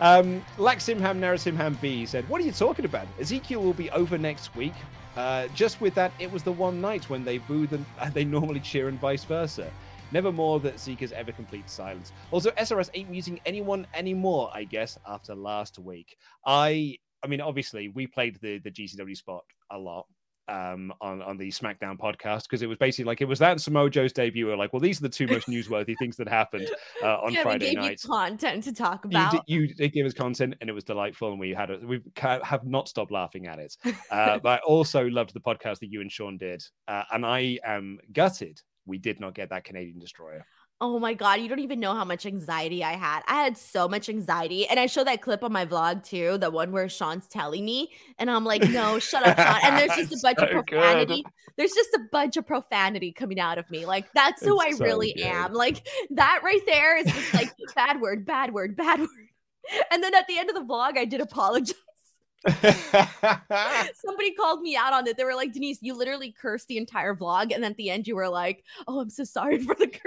Speaker 1: Um, Laximham Narasimham B said, What are you talking about? Ezekiel will be over next week. Uh, just with that, it was the one night when they boo them, *laughs* they normally cheer and vice versa. Never more that Seekers ever complete silence. Also, SRS ain't using anyone anymore, I guess, after last week. I I mean, obviously, we played the, the GCW spot a lot um, on, on the SmackDown podcast because it was basically like it was that and Samoa Joe's debut. We're like, well, these are the two most newsworthy things that happened uh, on
Speaker 2: yeah,
Speaker 1: Friday
Speaker 2: we gave
Speaker 1: night
Speaker 2: you content to talk
Speaker 1: you
Speaker 2: about.
Speaker 1: did, you did give us content and it was delightful and we had a, we have not stopped laughing at it *laughs* uh, but i also loved the podcast that you and sean did uh, and i am gutted we did not get that canadian destroyer
Speaker 2: Oh my god, you don't even know how much anxiety I had. I had so much anxiety. And I show that clip on my vlog too, the one where Sean's telling me, and I'm like, no, shut up, Sean. And there's just a *laughs* bunch of
Speaker 1: So good.
Speaker 2: profanity. There's just a bunch of profanity coming out of me. Like that's who
Speaker 1: It's
Speaker 2: I
Speaker 1: so
Speaker 2: really
Speaker 1: good.
Speaker 2: am. Like that right there is just like *laughs* bad word, bad word, bad word. And then at the end of the vlog, I did apologize. *laughs* Somebody called me out on it. They were like, Denise, you literally cursed the entire vlog. And then at the end, you were like, oh, I'm so sorry for the curse.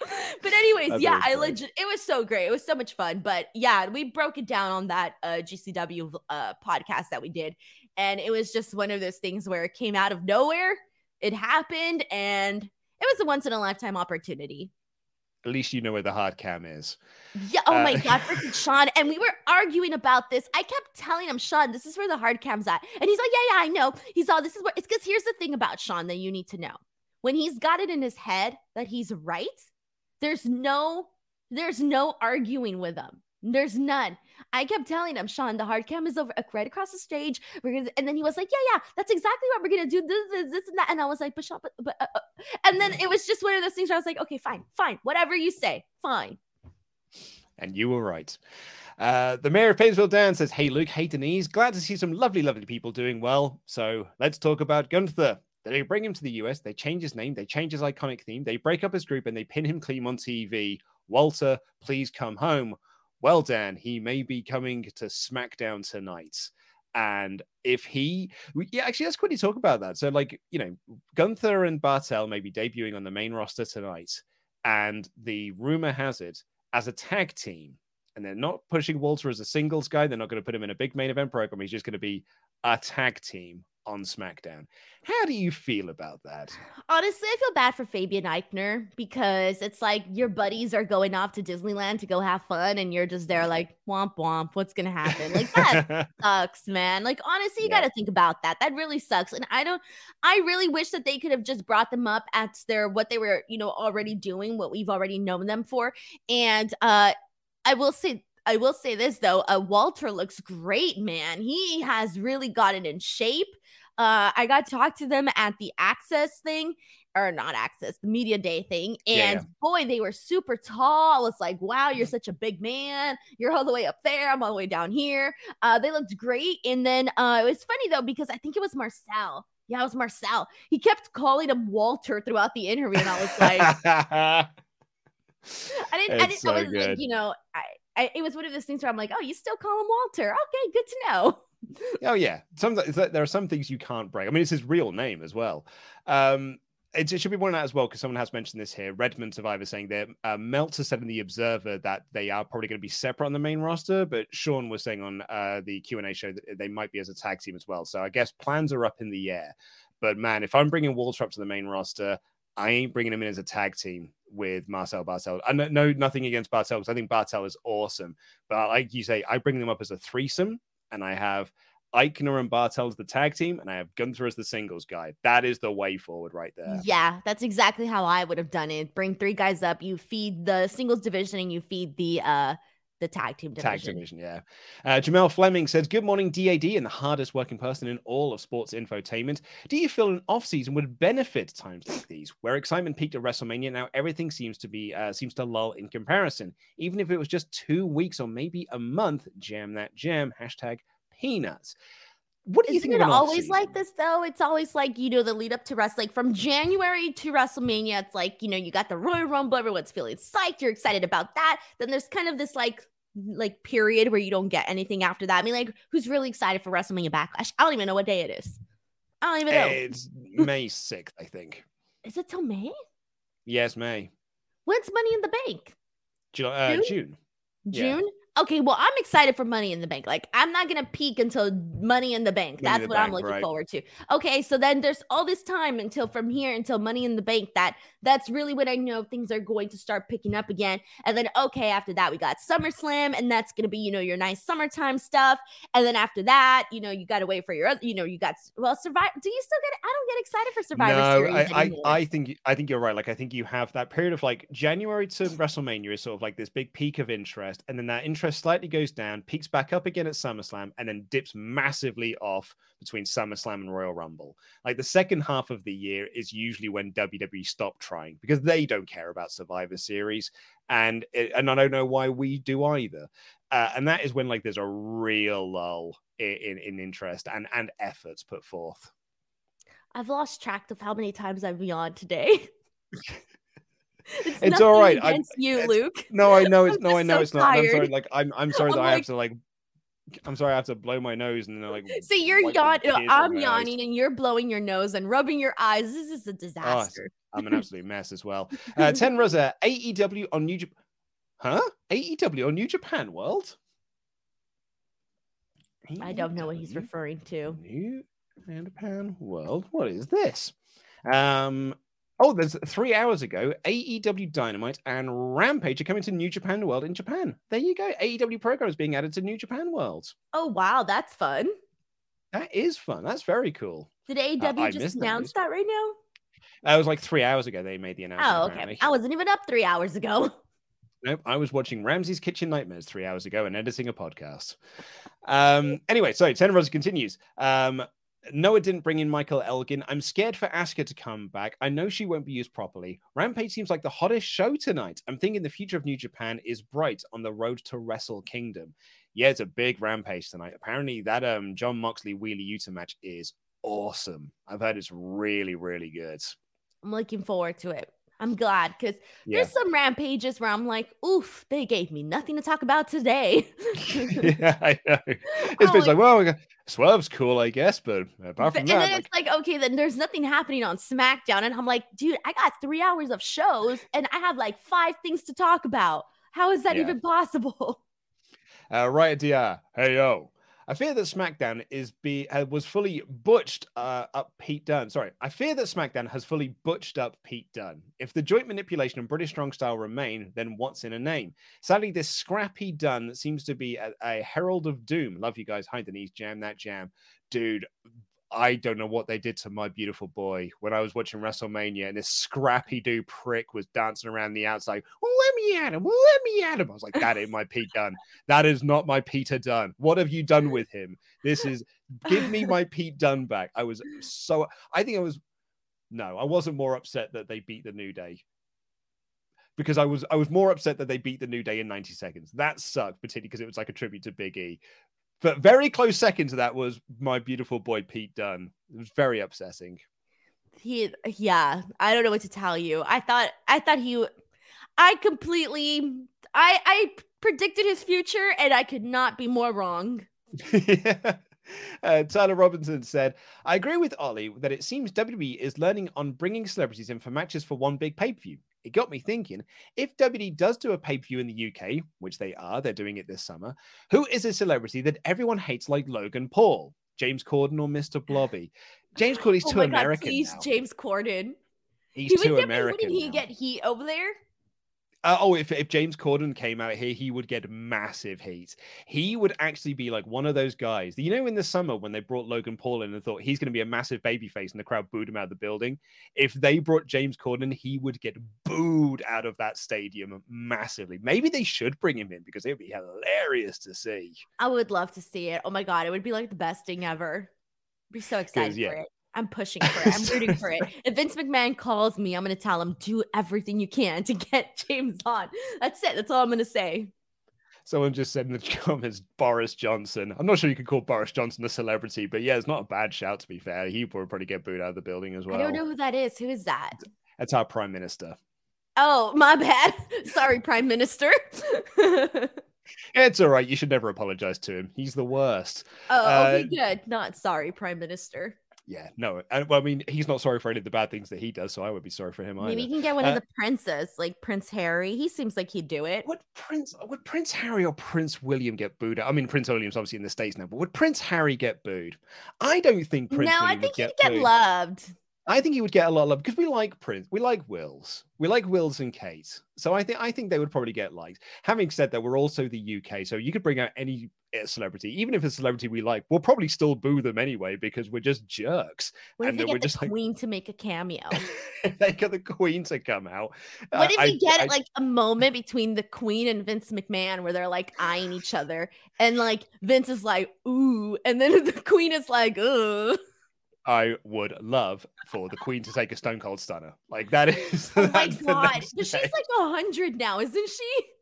Speaker 2: *laughs* but anyways,
Speaker 1: That's
Speaker 2: yeah, I legit it was so great. It was so much fun. But yeah, we broke it down on that uh GCW uh podcast that we did. And it was just one of those things where it came out of nowhere. It happened and it was a once in a lifetime opportunity.
Speaker 1: At least you know where the hard cam is.
Speaker 2: Yeah. Oh my
Speaker 1: Uh,
Speaker 2: God, *laughs* freaking Sean. And we were arguing about this. I kept telling him, Sean, this is where the hard cam's at. And he's like, Yeah, yeah, I know. He's all, this is what it's because here's the thing about Sean that you need to know. When he's got it in his head that he's right, there's no, there's no arguing with them. There's none. I kept telling him, Sean, the hard cam is over uh, right across the stage. We're gonna, and then he was like, Yeah, yeah, that's exactly what we're gonna do. This, this, this, and that. And I was like, But Sean, but, but uh, uh," and then it was just one of those things where I was like, Okay, fine, fine, whatever you say, fine.
Speaker 1: And you were right. Uh, the mayor of Painesville Dan says, Hey, Luke, hey, Denise. Glad to see some lovely, lovely people doing well. So let's talk about Gunther. They bring him to the US, they change his name, they change his iconic theme, they break up his group, and they pin him clean on TV. Walter, please come home. Well, Dan, he may be coming to SmackDown tonight. And if he, yeah, actually, let's quickly talk about that. So, like, you know, Gunther and Barthel may be debuting on the main roster tonight. And the rumor has it as a tag team, and they're not pushing Walter as a singles guy. They're not going to put him in a big main event program. He's just going to be a tag team on SmackDown. How do you feel about that?
Speaker 2: Honestly, I feel bad for Fabian Aichner because it's like your buddies are going off to Disneyland to go have fun, and you're just there like womp womp. What's gonna happen? Like that *laughs* sucks, man. Like honestly, you
Speaker 1: Yeah.
Speaker 2: got to think about that. That really sucks. And I don't. I really wish that they could have just brought them up at their what they were, you know, already doing, what we've already known them for. And uh, I will say. I will say this though, uh, Walter looks great, man. He has really gotten in shape. Uh, I got to talk to them at the Access thing, or not Access, the Media Day thing, and
Speaker 1: yeah.
Speaker 2: boy, they were super tall. I was like, wow, you're such a big man. You're all the way up there. I'm all the way down here. Uh, they looked great. And then uh, it was funny though because I think it was Marcel. Yeah, it was Marcel. He kept calling him Walter throughout the interview, and I was like, *laughs* I didn't. I didn't. I
Speaker 1: so
Speaker 2: was like, you know, I, I. It was one of those things where I'm like, oh, you still call him Walter? Okay, good to know.
Speaker 1: Oh yeah, sometimes there are some things you can't break. I mean, it's his real name as well. Um, it, it should be pointed out as well because someone has mentioned this here. Redmond Survivor saying that uh, Meltzer said in the Observer that they are probably going to be separate on the main roster, but Sean was saying on uh, the Q and A show that they might be as a tag team as well. So I guess plans are up in the air. But man, if I'm bringing Walter up to the main roster, I ain't bringing him in as a tag team with Marcel Barthel. I know, no nothing against Barthel because I think Barthel is awesome, but like you say, I bring them up as a threesome, and I have Aichner and Barthel as the tag team, and I have Gunther as the singles guy. That is the way forward right there.
Speaker 2: Yeah, that's exactly how I would have done it. Bring three guys up. You feed the singles division, and you feed the uh the tag team division.
Speaker 1: Tag division, yeah. Uh, Jamel Fleming says, Good morning, DAD, and the hardest working person in all of sports infotainment. Do you feel an off season would benefit times like these, where excitement peaked at WrestleMania? Now everything seems to be uh, seems to lull in comparison. Even if it was just two weeks or maybe a month, jam that jam. Hashtag peanuts. What do you
Speaker 2: Isn't
Speaker 1: think
Speaker 2: it always like this though? It's always like you know the lead up to wrestling like from January to WrestleMania. It's like you know you got the Royal Rumble, everyone's feeling psyched, you're excited about that. Then there's kind of this like like period where you don't get anything after that. I mean, like who's really excited for WrestleMania Backlash? I don't even know what day it is. I don't even know.
Speaker 1: It's May 6th, I think.
Speaker 2: is it till May?
Speaker 1: Yes, May.
Speaker 2: When's Money in the Bank?
Speaker 1: Ju- uh,
Speaker 2: June?
Speaker 1: June.
Speaker 2: June. Okay, well, I'm excited for Money in the Bank. Like, I'm not gonna peak until Money in the Bank.
Speaker 1: Money
Speaker 2: That's
Speaker 1: the
Speaker 2: what I'm looking
Speaker 1: right.
Speaker 2: forward to. Okay, so then there's all this time until from here until Money in the Bank. That that's really when I know things are going to start picking up again. And then okay, after that we got SummerSlam, and that's gonna be you know your nice summertime stuff. And then after that, you know you got to wait for your other. You know you got well Survivor. Do you still get? I don't get excited for Survivor
Speaker 1: no,
Speaker 2: Series
Speaker 1: I, I. I think I think you're right. Like I think you have that period of like January to WrestleMania is sort of like this big peak of interest, and then that interest slightly goes down, peaks back up again at SummerSlam, and then dips massively off between SummerSlam and Royal Rumble. Like the second half of the year is usually when WWE stop trying because they don't care about Survivor Series, and it, and I don't know why we do either. Uh, and that is when like there's a real lull in, in, in interest and and efforts put forth.
Speaker 2: I've lost track of how many times I've yawned today. it's
Speaker 1: It's all right. I-
Speaker 2: Against you, Luke.
Speaker 1: No, I know it's
Speaker 2: I'm
Speaker 1: no, I know
Speaker 2: so
Speaker 1: it's not. I'm sorry. Like I'm I'm sorry
Speaker 2: I'm
Speaker 1: that I have to like I'm sorry, I have to blow my nose and then they're like. *laughs*
Speaker 2: See, you're yawning. I'm
Speaker 1: my eyes.
Speaker 2: yawning, and you're blowing your nose and rubbing your eyes. This is a disaster.
Speaker 1: I'm an absolute mess as well. Uh, *laughs* Ten Rosa, AEW on New Japan. Huh? AEW on New Japan World?
Speaker 2: I don't know what he's referring to.
Speaker 1: New Japan World. What is this? Um. Oh, there's three hours ago, AEW Dynamite and Rampage are coming to New Japan World in Japan. There you go. AEW programs being added to New Japan World.
Speaker 2: Oh wow, that's fun.
Speaker 1: That is fun. That's very cool.
Speaker 2: Did AEW
Speaker 1: I
Speaker 2: just
Speaker 1: that
Speaker 2: announce that right now?
Speaker 1: Uh, it was like three hours ago they made the announcement.
Speaker 2: Oh, okay.
Speaker 1: apparently.
Speaker 2: I wasn't even up three hours ago. *laughs*
Speaker 1: Nope, I was watching Ramsay's Kitchen Nightmares three hours ago and editing a podcast. Um, anyway, so Ten Rose continues. Um, Noah didn't bring in Michael Elgin. I'm scared for Asuka to come back. I know she won't be used properly. Rampage seems like the hottest show tonight. I'm thinking the future of New Japan is bright on the road to Wrestle Kingdom. Yeah, it's a big Rampage tonight. Apparently, that um Jon Moxley Wheeler Yuta match is awesome. I've heard it's really, really good.
Speaker 2: I'm looking forward to it. I'm glad because
Speaker 1: Yeah.
Speaker 2: there's some rampages where I'm like, oof, they gave me nothing to talk about today. *laughs*
Speaker 1: yeah, I know. *laughs* It's been like, well, we got- Swerve's cool, I guess, but apart from
Speaker 2: and
Speaker 1: that,
Speaker 2: then
Speaker 1: like,
Speaker 2: it's like, okay, then there's nothing happening on SmackDown. And I'm like, dude, I got three hours of shows and I have like five things to talk about. How is that
Speaker 1: Yeah.
Speaker 2: even possible?
Speaker 1: Uh, right, DR. Hey yo. I fear that SmackDown is be uh, was fully butched uh, up Pete Dunne. Sorry, I fear that SmackDown has fully butched up Pete Dunne. If the joint manipulation and British strong style remain, then what's in a name? Sadly, this scrappy Dunne seems to be a, a herald of doom. Love you guys. Hi Denise, jam that jam, dude. I don't know what they did to my beautiful boy when I was watching WrestleMania and this scrappy dude prick was dancing around the outside. Well, let me at him. Well, let me at him. I was like, that ain't my Pete Dunne. That is not my Peter Dunne. What have you done with him? This is give me my Pete Dunne back. I was so I think I was no, I wasn't more upset that they beat the New Day. Because I was I was more upset that they beat the New Day in 90 seconds. That sucked, particularly because it was like a tribute to Big E. But very close second to that was my beautiful boy Pete Dunne. It was very upsetting.
Speaker 2: He, yeah, I don't know what to tell you. I thought, I thought he, I completely, I, I predicted his future and I could not be more wrong.
Speaker 1: yeah. *laughs* Uh, Tyler Robinson said, I agree with Ollie that it seems WWE is learning on bringing celebrities in for matches for one big pay per view. It got me thinking if WWE does do a pay per view in the UK, which they are, they're doing it this summer, who is a celebrity that everyone hates like Logan Paul, James Corden, or Mr. Blobby? James Corden's
Speaker 2: oh
Speaker 1: too
Speaker 2: my
Speaker 1: American.
Speaker 2: God, please,
Speaker 1: now.
Speaker 2: James Corden.
Speaker 1: He's
Speaker 2: He
Speaker 1: too American.
Speaker 2: Wouldn't he
Speaker 1: now.
Speaker 2: get heat over there?
Speaker 1: Uh, oh, if, if James Corden came out here, he would get massive heat. He would actually be like one of those guys. You know, in the summer when they brought Logan Paul in and thought he's going to be a massive babyface and the crowd booed him out of the building. If they brought James Corden, he would get booed out of that stadium massively. Maybe they should bring him in because it would be hilarious to see.
Speaker 2: I would love to see it. Oh my god, it would be like the best thing ever. I'd be so excited
Speaker 1: yeah.
Speaker 2: for it. I'm pushing for it. I'm *laughs* rooting for it. If Vince McMahon calls me, I'm gonna tell him do everything you can to get *laughs* James on. That's it. That's all I'm gonna say.
Speaker 1: Someone just said in the *laughs* comments, Boris Johnson. I'm not sure you could call Boris Johnson a celebrity, but yeah, it's not a bad shout to be fair. He would probably get booed out of the building as well.
Speaker 2: I don't know who that is. Who is that?
Speaker 1: That's our prime minister.
Speaker 2: Oh, my bad. Sorry, Prime Minister.
Speaker 1: It's all right. You should never apologize to him. He's the worst.
Speaker 2: Oh,
Speaker 1: Uh,
Speaker 2: good. Not sorry, Prime Minister.
Speaker 1: Yeah, no. And, well, I mean, he's not sorry for any of the bad things that he does, so I would be sorry for him either.
Speaker 2: Maybe you can get one
Speaker 1: Uh,
Speaker 2: of the princes, like Prince Harry. He seems like he'd do it.
Speaker 1: Would Prince would Prince Harry or Prince William get booed? I mean, Prince William's obviously in the states now, but would Prince Harry get booed? I don't think Prince
Speaker 2: no, I think
Speaker 1: would
Speaker 2: he'd
Speaker 1: get,
Speaker 2: get loved.
Speaker 1: I think he would get a lot of love because we like Prince, we like Wills, we like Wills and Kate. So I think I think they would probably get liked. Having said that, we're also the UK, so you could bring out any uh, celebrity, even if it's a celebrity we like, we'll probably still boo them anyway because we're just jerks.
Speaker 2: What if
Speaker 1: And
Speaker 2: they
Speaker 1: then we're
Speaker 2: get the
Speaker 1: just like-
Speaker 2: queen to make a cameo? *laughs*
Speaker 1: they got the Queen to come out.
Speaker 2: What
Speaker 1: Uh,
Speaker 2: if
Speaker 1: I-
Speaker 2: you get
Speaker 1: I-
Speaker 2: like a moment between the Queen and Vince McMahon where they're like eyeing each other, and like Vince is like, "Ooh," and then *laughs* the Queen is like, "Ooh."
Speaker 1: I would love for the Queen to take a Stone Cold Stunner. Like that is. *laughs*
Speaker 2: Oh my god, she's like a hundred now, isn't she? *laughs*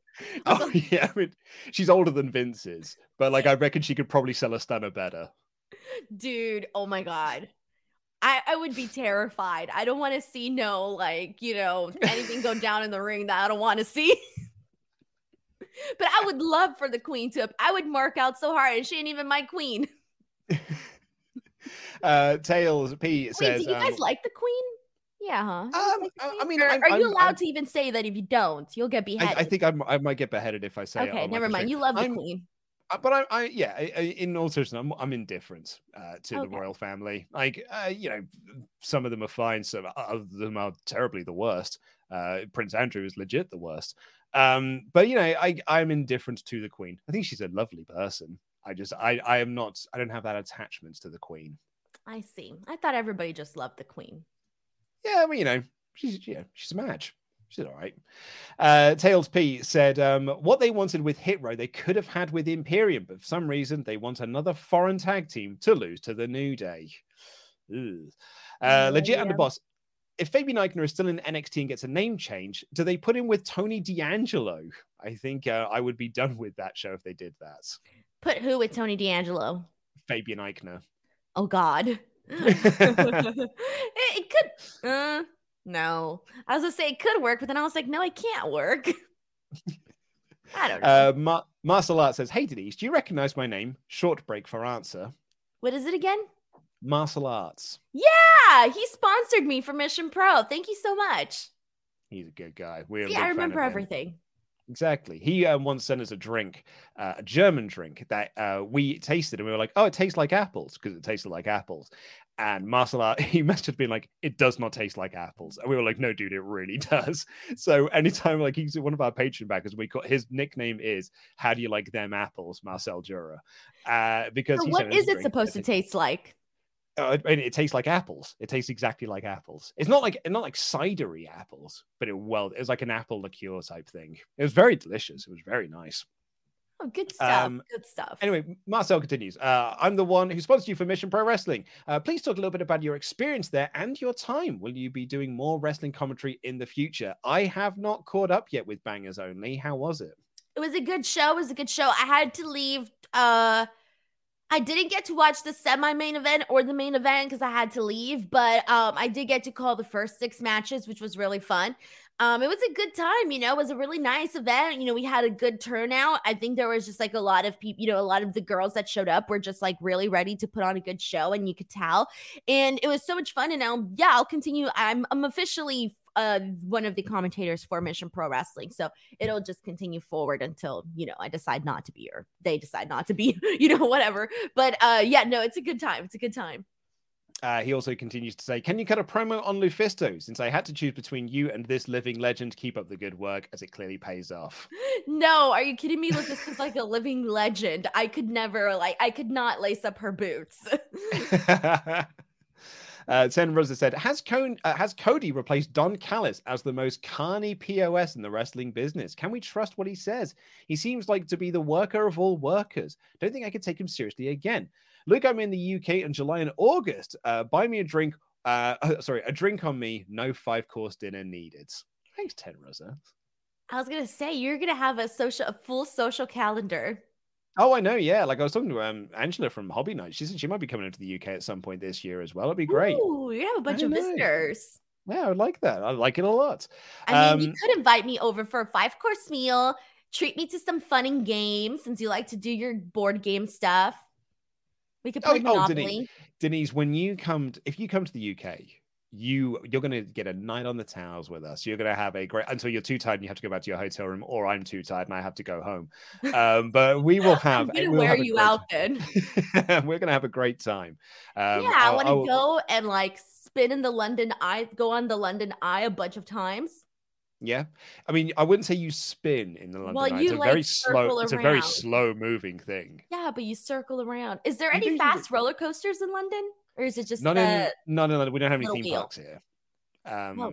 Speaker 1: Oh yeah, I mean, she's older than Vince is, but like I reckon she could probably sell a Stunner better.
Speaker 2: Dude, oh my god. I, I would be terrified. I don't want to see no like, you know, anything go *laughs* down in the ring that I don't want to see. but I would love for the queen to. I would mark out so hard, and she ain't even my queen.
Speaker 1: Uh, Tails P
Speaker 2: Wait,
Speaker 1: says,
Speaker 2: do you guys
Speaker 1: um,
Speaker 2: like the queen? Yeah, huh?
Speaker 1: Um,
Speaker 2: like
Speaker 1: I- I mean,
Speaker 2: Or
Speaker 1: I'm-
Speaker 2: are you
Speaker 1: I'm-
Speaker 2: allowed
Speaker 1: I'm-
Speaker 2: to even say that if you don't, you'll get beheaded?
Speaker 1: I think I'm, I might get beheaded if I say
Speaker 2: okay,
Speaker 1: like,
Speaker 2: never mind. You love the queen.
Speaker 1: Uh, but I, I yeah, I, I, in all seriousness, I'm, I'm indifferent uh, to the royal family. Like, uh, you know, some of them are fine, some of them are terribly the worst. Uh, Prince Andrew is legit the worst. Um, but you know, I, I'm indifferent to the queen. I think she's a lovely person. I just, I, I am not, I don't have that attachment to the queen.
Speaker 2: I see. I thought everybody just loved the queen.
Speaker 1: Yeah, I mean, you know, she's yeah, she's a match. She's all right. Uh, Tails P said, um, what they wanted with Hit Row, they could have had with Imperium, but for some reason, they want another foreign tag team to lose to the New Day. Ugh. Uh,
Speaker 2: Oh,
Speaker 1: legit
Speaker 2: yeah.
Speaker 1: underboss. If Fabian Aichner is still in NXT and gets a name change, do they put him with Tony D'Angelo? I think uh, I would be done with that show if they did that.
Speaker 2: Put who with Tony D'Angelo?
Speaker 1: Fabian Aichner.
Speaker 2: Oh God. *laughs* it, it could. Uh, no, I was gonna say it could work, but then I was like, no, it can't work. I don't know.
Speaker 1: Uh, Ma- Marcel Art says, Hey Denise, do you recognize my name? Short break for answer.
Speaker 2: what is it again?
Speaker 1: Marcel Arts.
Speaker 2: Yeah, he sponsored me for Mission Pro. Thank you so much.
Speaker 1: He's a good guy. We're a big
Speaker 2: I remember everything.
Speaker 1: Exactly. He um, once sent us a drink, uh, a German drink that uh, we tasted, and we were like, "Oh, it tastes like apples," because it tasted like apples. And Marcel, *laughs* he must have been like, "It does not taste like apples," and we were like, "No, dude, it really *laughs* does." So anytime like he's one of our patron backers, we got his nickname is "How do you like them apples?" Marcel Jura, uh, because
Speaker 2: So what
Speaker 1: sent us a
Speaker 2: is it supposed to taste like?
Speaker 1: Uh, and it tastes like apples. It tastes exactly like apples. It's not like not like cidery apples, but it well, it was like an apple liqueur type thing. It was very delicious. It was very nice.
Speaker 2: Oh, good stuff.
Speaker 1: Um,
Speaker 2: good stuff.
Speaker 1: Anyway, Marcel continues. Uh, I'm the one who sponsored you for Mission Pro Wrestling. Uh, please talk a little bit about your experience there and your time. Will you be doing more wrestling commentary in the future? I have not caught up yet with Bangers Only. How was it?
Speaker 2: it was a good show. It was a good show. I had to leave. Uh, I didn't get to watch the semi-main event or the main event because I had to leave, but um, I did get to call the first six matches, which was really fun. Um, it was a good time, you know. It was a really nice event. You know, we had a good turnout. I think there was just like a lot of people, you know, a lot of the girls that showed up were just like really ready to put on a good show, and you could tell. And it was so much fun. And now, yeah, I'll continue. I'm I'm officially uh one of the commentators for Mission Pro Wrestling, so it'll just continue forward until you know I decide not to be or they decide not to be, *laughs* you know, whatever. But uh, yeah, no, it's a good time. It's a good time.
Speaker 1: Uh, he also continues to say, Can you cut a promo on Lufisto? Since I had to choose between you and this living legend, keep up the good work as it clearly pays off. *laughs*
Speaker 2: No, are you kidding me? Is like a living legend. I could never, like, I could not lace up her boots. *laughs*
Speaker 1: Uh, Ten Rosa said, has, Con- uh, has Cody replaced Don Callis as the most carny POS in the wrestling business? Can we trust what he says? He seems like to be the worker of all workers. Don't think I could take him seriously again. Look, I'm in the UK in July and August. Uh, buy me a drink. *laughs* Uh, sorry, a drink on me. No five course dinner needed. Thanks, Ten Rosa.
Speaker 2: I was gonna say you're gonna have a social, a full social calendar.
Speaker 1: Oh, I know. Yeah, like I was talking to um, Angela from Hobby Night. She said she might be coming into the UK at some point this year as well. It'd be great.
Speaker 2: Ooh, you have a bunch of
Speaker 1: know.
Speaker 2: visitors.
Speaker 1: Yeah, I would like that. I like it a lot.
Speaker 2: I mean, you
Speaker 1: Um,
Speaker 2: could invite me over for a five course meal, treat me to some fun and games since you like to do your board game stuff. We could
Speaker 1: Oh,
Speaker 2: play
Speaker 1: oh,
Speaker 2: Monopoly.
Speaker 1: Denise, Denise, when you come, t- if you come to the UK, you you're gonna get a night on the towers with us. You're gonna have a great until you're too tired and you have to go back to your hotel room, or I'm too tired and I have to go home. Um, but we *laughs* will have.
Speaker 2: I'm
Speaker 1: we'll
Speaker 2: wear
Speaker 1: have
Speaker 2: you
Speaker 1: great
Speaker 2: out then.
Speaker 1: time. *laughs* We're gonna have a great time. Um,
Speaker 2: yeah, I want to go and like spin in the London Eye, go on the London Eye a bunch of times.
Speaker 1: Yeah, I mean, I wouldn't say you spin in the London.
Speaker 2: Well,
Speaker 1: Eye. it's a
Speaker 2: like,
Speaker 1: very slow. It's a very slow moving thing.
Speaker 2: Yeah, but you circle around. Is there any
Speaker 1: do, you
Speaker 2: fast roller coasters in London, or is it just
Speaker 1: Not in, no, no, no. We don't have any theme
Speaker 2: wheel?
Speaker 1: parks here. Um,
Speaker 2: Oh.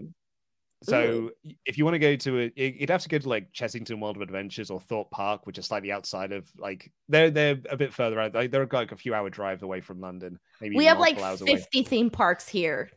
Speaker 1: So if you want to go to it, you'd have to go to like Chessington World of Adventures or Thorpe Park, which are slightly outside of like they're they're a bit further out. Like, they're like a few hour drive away from London. Maybe
Speaker 2: we have like
Speaker 1: hours away.
Speaker 2: fifty theme parks here.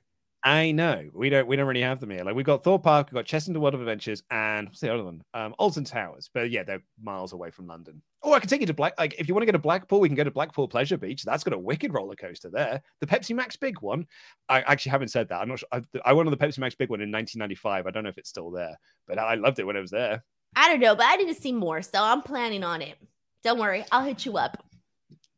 Speaker 1: I know we don't we don't really have them here. Like we've got Thorpe Park, we've got Chessington World of Adventures, and what's the other one? Um, Alton Towers. But yeah, they're miles away from London. Oh, I can take you to Black. Like if you want to go to Blackpool, we can go to Blackpool Pleasure Beach. That's got a wicked roller coaster there. The Pepsi Max Big one. I actually haven't said that. I'm not sure. I, I went on the Pepsi Max Big one in 1995. I don't know if it's still there, but I loved it when it was there.
Speaker 2: I don't know, but I need to see more, so I'm planning on it. Don't worry, I'll hit you up.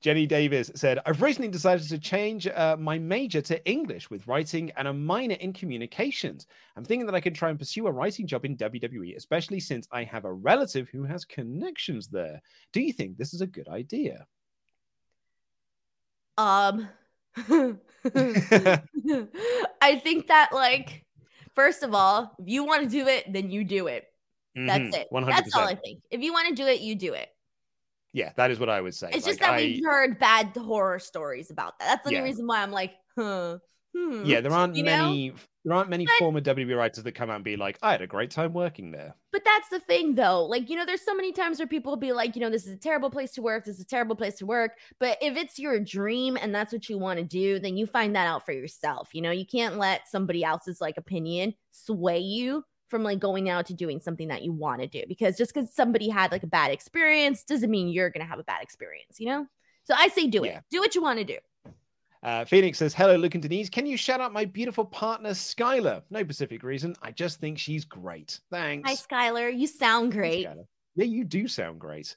Speaker 1: Jenny Davis said, I've recently decided to change uh, my major to English with writing and a minor in communications. I'm thinking that I could try and pursue a writing job in WWE, especially since I have a relative who has connections there. Do you think this is a good idea?
Speaker 2: Um, *laughs* I think that, like, first of all, if you want to do it, then you do it. That's
Speaker 1: Mhm,
Speaker 2: it.
Speaker 1: 100%.
Speaker 2: That's all I think. If you want to do it, you do it.
Speaker 1: Yeah, that is what I would say.
Speaker 2: It's just that
Speaker 1: I-
Speaker 2: we've heard bad horror stories about that. That's the
Speaker 1: Yeah.
Speaker 2: only reason why I'm like, huh. Hmm.
Speaker 1: yeah, there aren't
Speaker 2: you know?
Speaker 1: many. There aren't many
Speaker 2: But-
Speaker 1: former WWE writers that come out and be like, "I had a great time working there."
Speaker 2: But that's the thing, though. Like, you know, there's so many times where people will be like, you know, this is a terrible place to work. This is a terrible place to work. But if it's your dream and that's what you want to do, then you find that out for yourself. You know, you can't let somebody else's like opinion sway you from like going out to doing something that you want to do because just because somebody had like a bad experience doesn't mean you're going to have a bad experience, you know? So I say do
Speaker 1: Yeah.
Speaker 2: it. Do what you want to do.
Speaker 1: Uh, Phoenix says, "Hello, Luke and Denise. Can you shout out my beautiful partner, Skylar? No specific reason. I just think she's great. Thanks."
Speaker 2: Hi, Skylar. You sound great.
Speaker 1: Skylar. Yeah, you do sound great.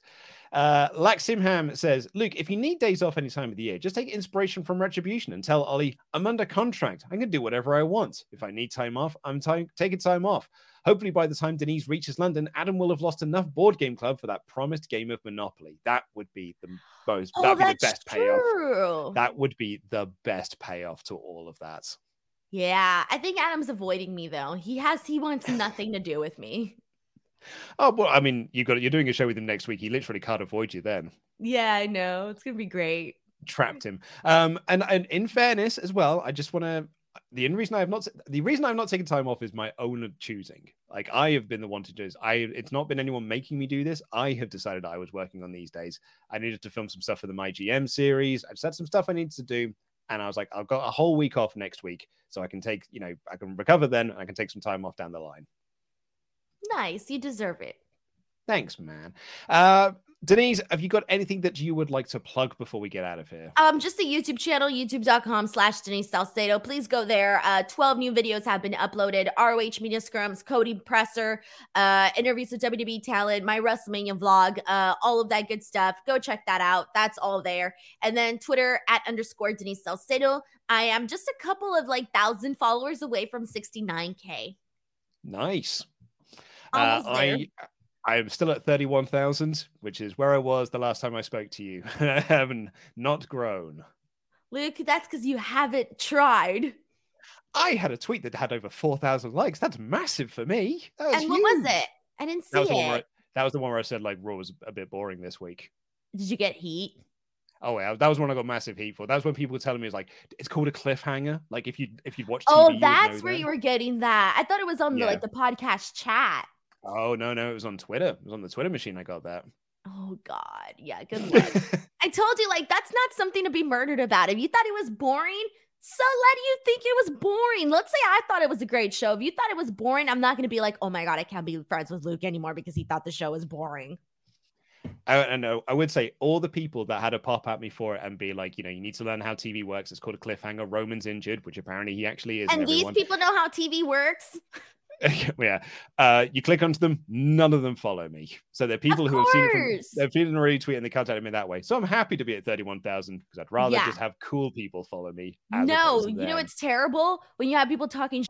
Speaker 1: Uh, Laximham says, Luke, if you need days off any time of the year, just take inspiration from Retribution and tell Ollie, I'm under contract. I can do whatever I want. If I need time off, I'm taking time off. Hopefully, by the time Denise reaches London, Adam will have lost enough board game club for that promised game of Monopoly. That would be the most,
Speaker 2: Oh,
Speaker 1: that'd be the best payoff. That would be the best payoff to all of that.
Speaker 2: Yeah, I think Adam's avoiding me though. He has he wants nothing to do with me.
Speaker 1: Oh, well, I mean, you got you're doing a show with him next week. He literally can't avoid you then.
Speaker 2: Yeah, I know. It's gonna be great.
Speaker 1: trapped him. Um, and and in fairness as well, I just want to. The only reason I have not the reason I've not taken time off is my own choosing. Like I have been the one to do this. I it's not been anyone making me do this. I have decided I was working on these days. I needed to film some stuff for the My GM series. I just had some stuff I needed to do, and I was like, I've got a whole week off next week, so I can take you know I can recover then. And I can take some time off down the line.
Speaker 2: Nice. You deserve it.
Speaker 1: Thanks, man. Uh, Denise, have you got anything that you would like to plug before we get out of here?
Speaker 2: Um, just the YouTube channel, youtube.com slash Denise Salcedo. Please go there. Uh, 12 new videos have been uploaded. ROH Media Scrums, Cody Presser, uh, interviews with WWE talent, my WrestleMania vlog, uh, all of that good stuff. Go check that out. That's all there. And then Twitter at underscore Denise Salcedo. I am just a couple of like thousand followers away from 69K.
Speaker 1: Nice. Uh, I I'm still at thirty one thousand, which is where I was the last time I spoke to you. *laughs* I haven't not grown.
Speaker 2: Luke, that's because you haven't tried.
Speaker 1: I had a tweet that had over four thousand likes. That's massive for me.
Speaker 2: And what was it? I didn't see
Speaker 1: That was, the
Speaker 2: it.
Speaker 1: one where I, that was the one where I said like Raw was a bit boring this week.
Speaker 2: Did you get heat?
Speaker 1: Oh yeah, that was one I got massive heat for. That was when people were telling me it's like it's called a cliffhanger. Like if you if you'd watch TV,
Speaker 2: Oh,
Speaker 1: you
Speaker 2: that's
Speaker 1: know
Speaker 2: where
Speaker 1: that.
Speaker 2: you were getting that. I thought it was on the like the podcast chat.
Speaker 1: Oh no, no, it was on Twitter. It was on the Twitter machine. I got that.
Speaker 2: Oh God, yeah, good *laughs* luck. I told you, like, that's not something to be murdered about. If you thought it was boring, so let you think it was boring. Let's say I thought it was a great show. If you thought it was boring, I'm not going to be like, oh my God, I can't be friends with Luke anymore because he thought the show was boring.
Speaker 1: I, I know. I would say all the people that had to pop at me for it and be like, you know, you need to learn how TV works. It's called a cliffhanger. Roman's injured, which apparently he actually is.
Speaker 2: and these people know how TV works. *laughs* *laughs*
Speaker 1: yeah. Uh, you click onto them, none of them follow me. So they're people who have seen it from, they've seen it already tweet and they contacted me that way. So I'm happy to be at 31,000 because I'd rather
Speaker 2: Yeah.
Speaker 1: just have cool people follow me.
Speaker 2: No, you know it's terrible when you have people talking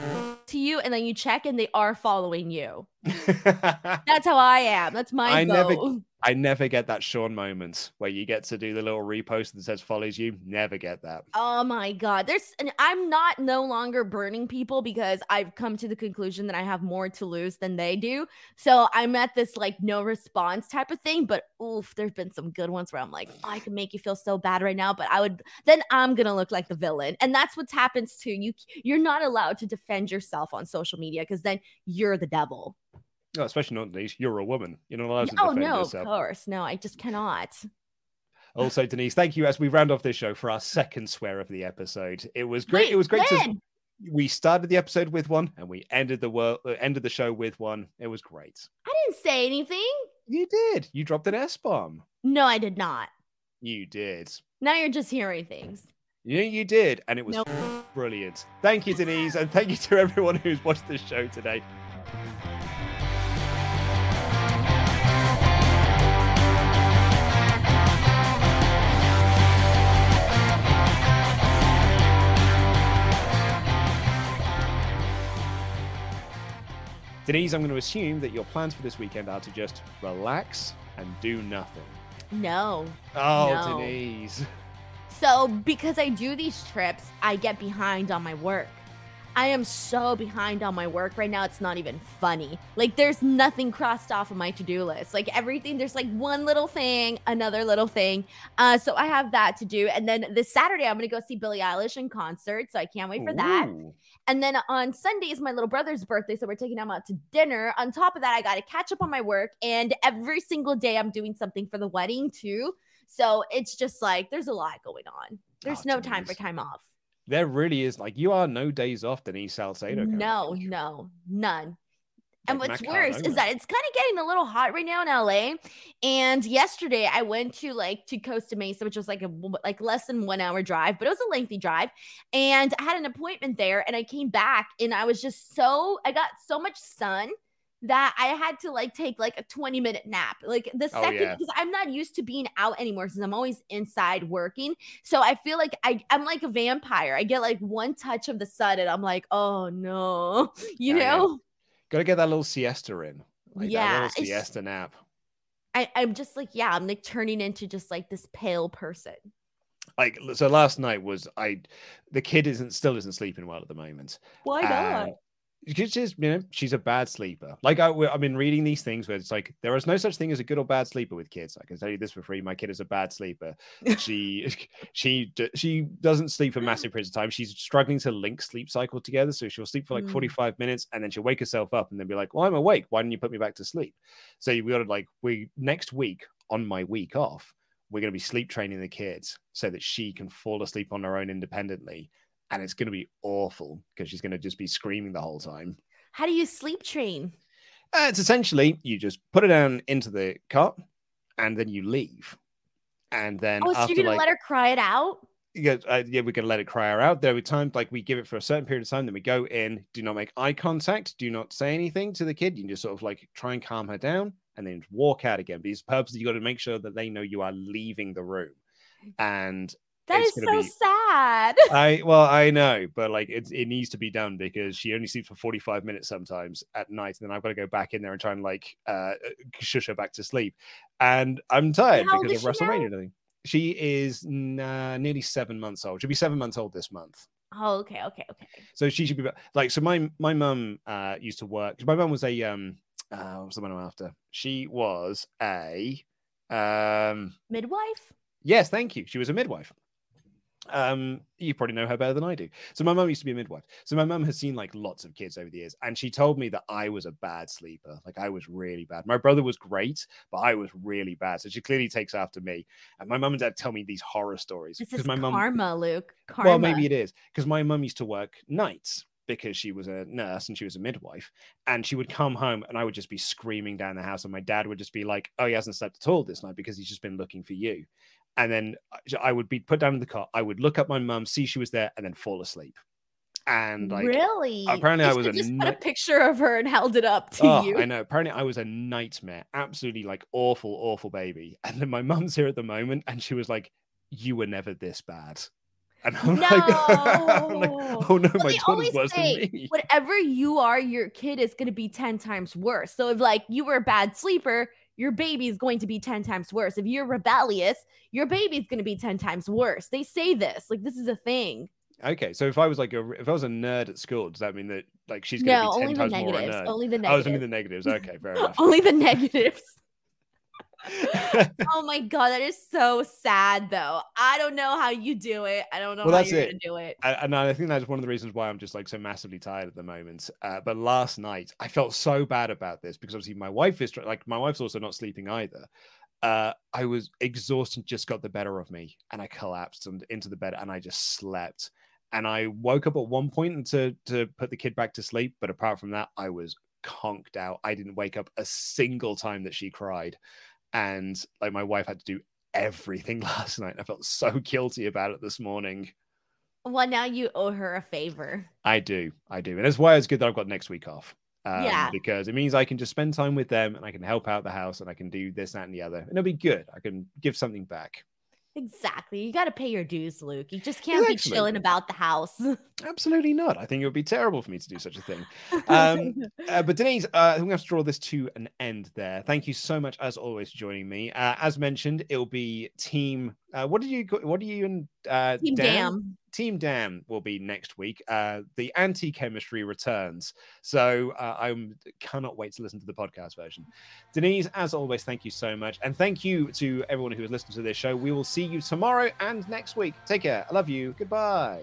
Speaker 2: to you and then you check and they are following you. *laughs* That's how I am. That's my
Speaker 1: I never-
Speaker 2: goal.
Speaker 1: I never get that Sean moment where you get to do the little repost that says follows you. Never get that.
Speaker 2: Oh my god. There's I'm not no longer burning people because I've come to the conclusion that I have more to lose than they do. So I'm at this like no response type of thing, but oof, there's been some good ones where I'm like, "Oh, I can make you feel so bad right now, but I would then I'm going to look like the villain. And that's what happens to you. You're not allowed to defend yourself on social media because then you're the devil.
Speaker 1: No, especially not Denise. You're a woman. You're not allowed to
Speaker 2: Oh
Speaker 1: defend
Speaker 2: no,
Speaker 1: yourself.
Speaker 2: of course. No, I just cannot.
Speaker 1: Also, Denise, thank you as we round off this show for our second swear of the episode. It was great.
Speaker 2: Wait,
Speaker 1: it was great to we started the episode with one and we ended the world uh, ended the show with one. It was great.
Speaker 2: I didn't say anything.
Speaker 1: You did. You dropped an S bomb.
Speaker 2: No, I did not.
Speaker 1: You did.
Speaker 2: Now you're just hearing things.
Speaker 1: You you did, and it was
Speaker 2: Nope.
Speaker 1: brilliant. Thank you, Denise, and thank you to everyone who's watched this show today. Denise, I'm going to assume that your plans for this weekend are to just relax and do nothing.
Speaker 2: No.
Speaker 1: Oh,
Speaker 2: No.
Speaker 1: Denise.
Speaker 2: So, because I do these trips, I get behind on my work. I am so behind on my work right now, it's not even funny. Like, there's nothing crossed off of my to do list. Like, everything, there's like one little thing, another little thing. Uh, so, I have that to do. And then this Saturday, I'm going to go see Billie Eilish in concert. So, I can't wait for that. And then on Sunday is my little brother's birthday. So we're taking him out to dinner. On top of that, I got to catch up on my work. And every single day, I'm doing something for the wedding too. So it's just like there's a lot going on. There's
Speaker 1: Oh,
Speaker 2: no time for time off.
Speaker 1: There really is like you are no days off, Denise Salcedo.
Speaker 2: No, no, none. And what's worse is that it's kind of getting a little hot right now in LA. And yesterday I went to like to Costa Mesa, which was like a like less than one hour drive, but it was a lengthy drive. And I had an appointment there, and I came back, and I was just so I got so much sun that I had to like take like a 20 minute nap. Like the
Speaker 1: Oh,
Speaker 2: second
Speaker 1: yeah.
Speaker 2: because I'm not used to being out anymore since I'm always inside working. So I feel like I I'm like a vampire. I get like one touch of the sun and I'm like, "Oh no." *laughs* You
Speaker 1: Yeah, yeah.
Speaker 2: know?
Speaker 1: Got to get that little siesta in. Like
Speaker 2: Yeah,
Speaker 1: that little siesta nap.
Speaker 2: I, I'm just like, yeah, I'm like turning into just like this pale person.
Speaker 1: Like so, last night was I. The kid isn't still isn't sleeping well at the moment.
Speaker 2: Why
Speaker 1: Uh, She's just, you know, she's a bad sleeper. Like I, I've been reading these things where it's like there is no such thing as a good or bad sleeper with kids. I can tell you this for free. My kid is a bad sleeper. *laughs* She, she, she doesn't sleep for massive periods of time. She's struggling to link sleep cycle together. So she'll sleep for like
Speaker 2: Mm.
Speaker 1: 45 minutes and then she'll wake herself up and then be like, "Well, I'm awake. Why didn't you put me back to sleep?" So we got to like we next week on my week off, we're going to be sleep training the kids so that she can fall asleep on her own independently and it's going to be awful because she's going to just be screaming the whole time.
Speaker 2: How do you sleep train?
Speaker 1: Uh, it's essentially you just put her down into the cot and then you leave. And then
Speaker 2: Oh, so
Speaker 1: after
Speaker 2: you're gonna
Speaker 1: like,
Speaker 2: let her cry it out?
Speaker 1: yeah, uh, yeah, we're gonna let it cry her out. There are times like we give it for a certain period of time, then we go in, do not make eye contact, do not say anything to the kid. You can just sort of like try and calm her down and then walk out again. These purposes, you got to make sure that they know you are leaving the room. And
Speaker 2: That is so
Speaker 1: be-
Speaker 2: sad. *laughs*
Speaker 1: I well, I know, but like it, it needs to be done because she only sleeps for 45 minutes sometimes at night, and then I've got to go back in there and try and like uh shush her back to sleep. And I'm tired
Speaker 2: How
Speaker 1: because of
Speaker 2: is she now?
Speaker 1: WrestleMania and. She is uh, nearly seven months old. She'll be seven months old this month.
Speaker 2: Oh, okay, okay, okay.
Speaker 1: So she should be like so. My my mum uh used to work. My mum was a um uh what was the one I'm after? She was a um
Speaker 2: Midwife?
Speaker 1: Yes, thank you. She was a midwife. Um, you probably know her better than I do. So my mum used to be a midwife. So my mum has seen like lots of kids over the years, and she told me that I was a bad sleeper. Like I was really bad. My brother was great, but I was really bad. So she clearly takes after me. And my mum and dad tell me these horror stories
Speaker 2: because
Speaker 1: my mum.
Speaker 2: karma, Luke. Karma.
Speaker 1: Well, maybe it is because my mum used to work nights because she was a nurse and she was a midwife, and she would come home and I would just be screaming down the house, and my dad would just be like, "Oh, he hasn't slept at all this night because he's just been looking for you." And then I- would be put down in the cot. I would look up my mum, see she was there, and then fall asleep. And like,
Speaker 2: really?
Speaker 1: apparently I was
Speaker 2: should've
Speaker 1: a
Speaker 2: just put a picture of her and held it up to
Speaker 1: oh,
Speaker 2: you.
Speaker 1: I know. Apparently, I was a nightmare, absolutely like awful, awful baby. And then my mum's here at the moment, and she was like, "You were never this bad." And I'm like, *laughs* I'm like,
Speaker 2: No.
Speaker 1: "Oh no,
Speaker 2: Well,
Speaker 1: my daughter's worse
Speaker 2: say,
Speaker 1: than me."
Speaker 2: Whatever you are, your kid is going to be 10 times worse. So if like you were a bad sleeper, your baby is going to be 10 times worse. If you're rebellious, your baby is going to be 10 times worse. They say this. Like this is a thing.
Speaker 1: Okay, so if I was like a if I was a nerd at school, does that mean that like she's going to
Speaker 2: No,
Speaker 1: be ten
Speaker 2: only the
Speaker 1: times more a
Speaker 2: negatives.
Speaker 1: nerd?
Speaker 2: Only the
Speaker 1: Oh, it's only the negatives. Okay, fair *laughs* enough.
Speaker 2: only the negatives. *laughs* oh my god, that is so sad though. I don't know how you do it. I don't know
Speaker 1: Well,
Speaker 2: how
Speaker 1: that's
Speaker 2: you're
Speaker 1: it.
Speaker 2: gonna do it.
Speaker 1: I- and I think that's one of the reasons why I'm just like so massively tired at the moment. Uh, but last night I felt so bad about this because obviously my wife is like my wife's also not sleeping either. Uh, I was exhausted, just got the better of me, and I collapsed and into the bed, and I just slept. And I woke up at one point to to put the kid back to sleep, but apart from that, I was conked out. I didn't wake up a single time that she cried, and like my wife had to do everything *laughs* last night. I felt so guilty about it this morning.
Speaker 2: Well, now you owe her a favor.
Speaker 1: I do, I do, and that's why it's good that I've got next week off. Um,
Speaker 2: Yeah.
Speaker 1: because it means I can just spend time with them, and I can help out the house, and I can do this, that, and the other, and it'll be good. I can give something back.
Speaker 2: Exactly. You got to pay your dues, Luke. You just can't be chilling about the house. *laughs*
Speaker 1: Absolutely not. I think it would be terrible for me to do such a thing. Um, *laughs* uh, but Denise, uh, I think we have to draw this to an end there. Thank you so much, as always, for joining me. Uh, as mentioned, it'll be team. Uh, what did you? What do you and uh,
Speaker 2: Team
Speaker 1: Dan?
Speaker 2: Dam.
Speaker 1: Team Dam will be next week. Uh, the anti chemistry returns. So uh, I cannot wait to listen to the podcast version. Denise, as always, thank you so much. And thank you to everyone who has listened to this show. We will see you tomorrow and next week. Take care. I love you. Goodbye.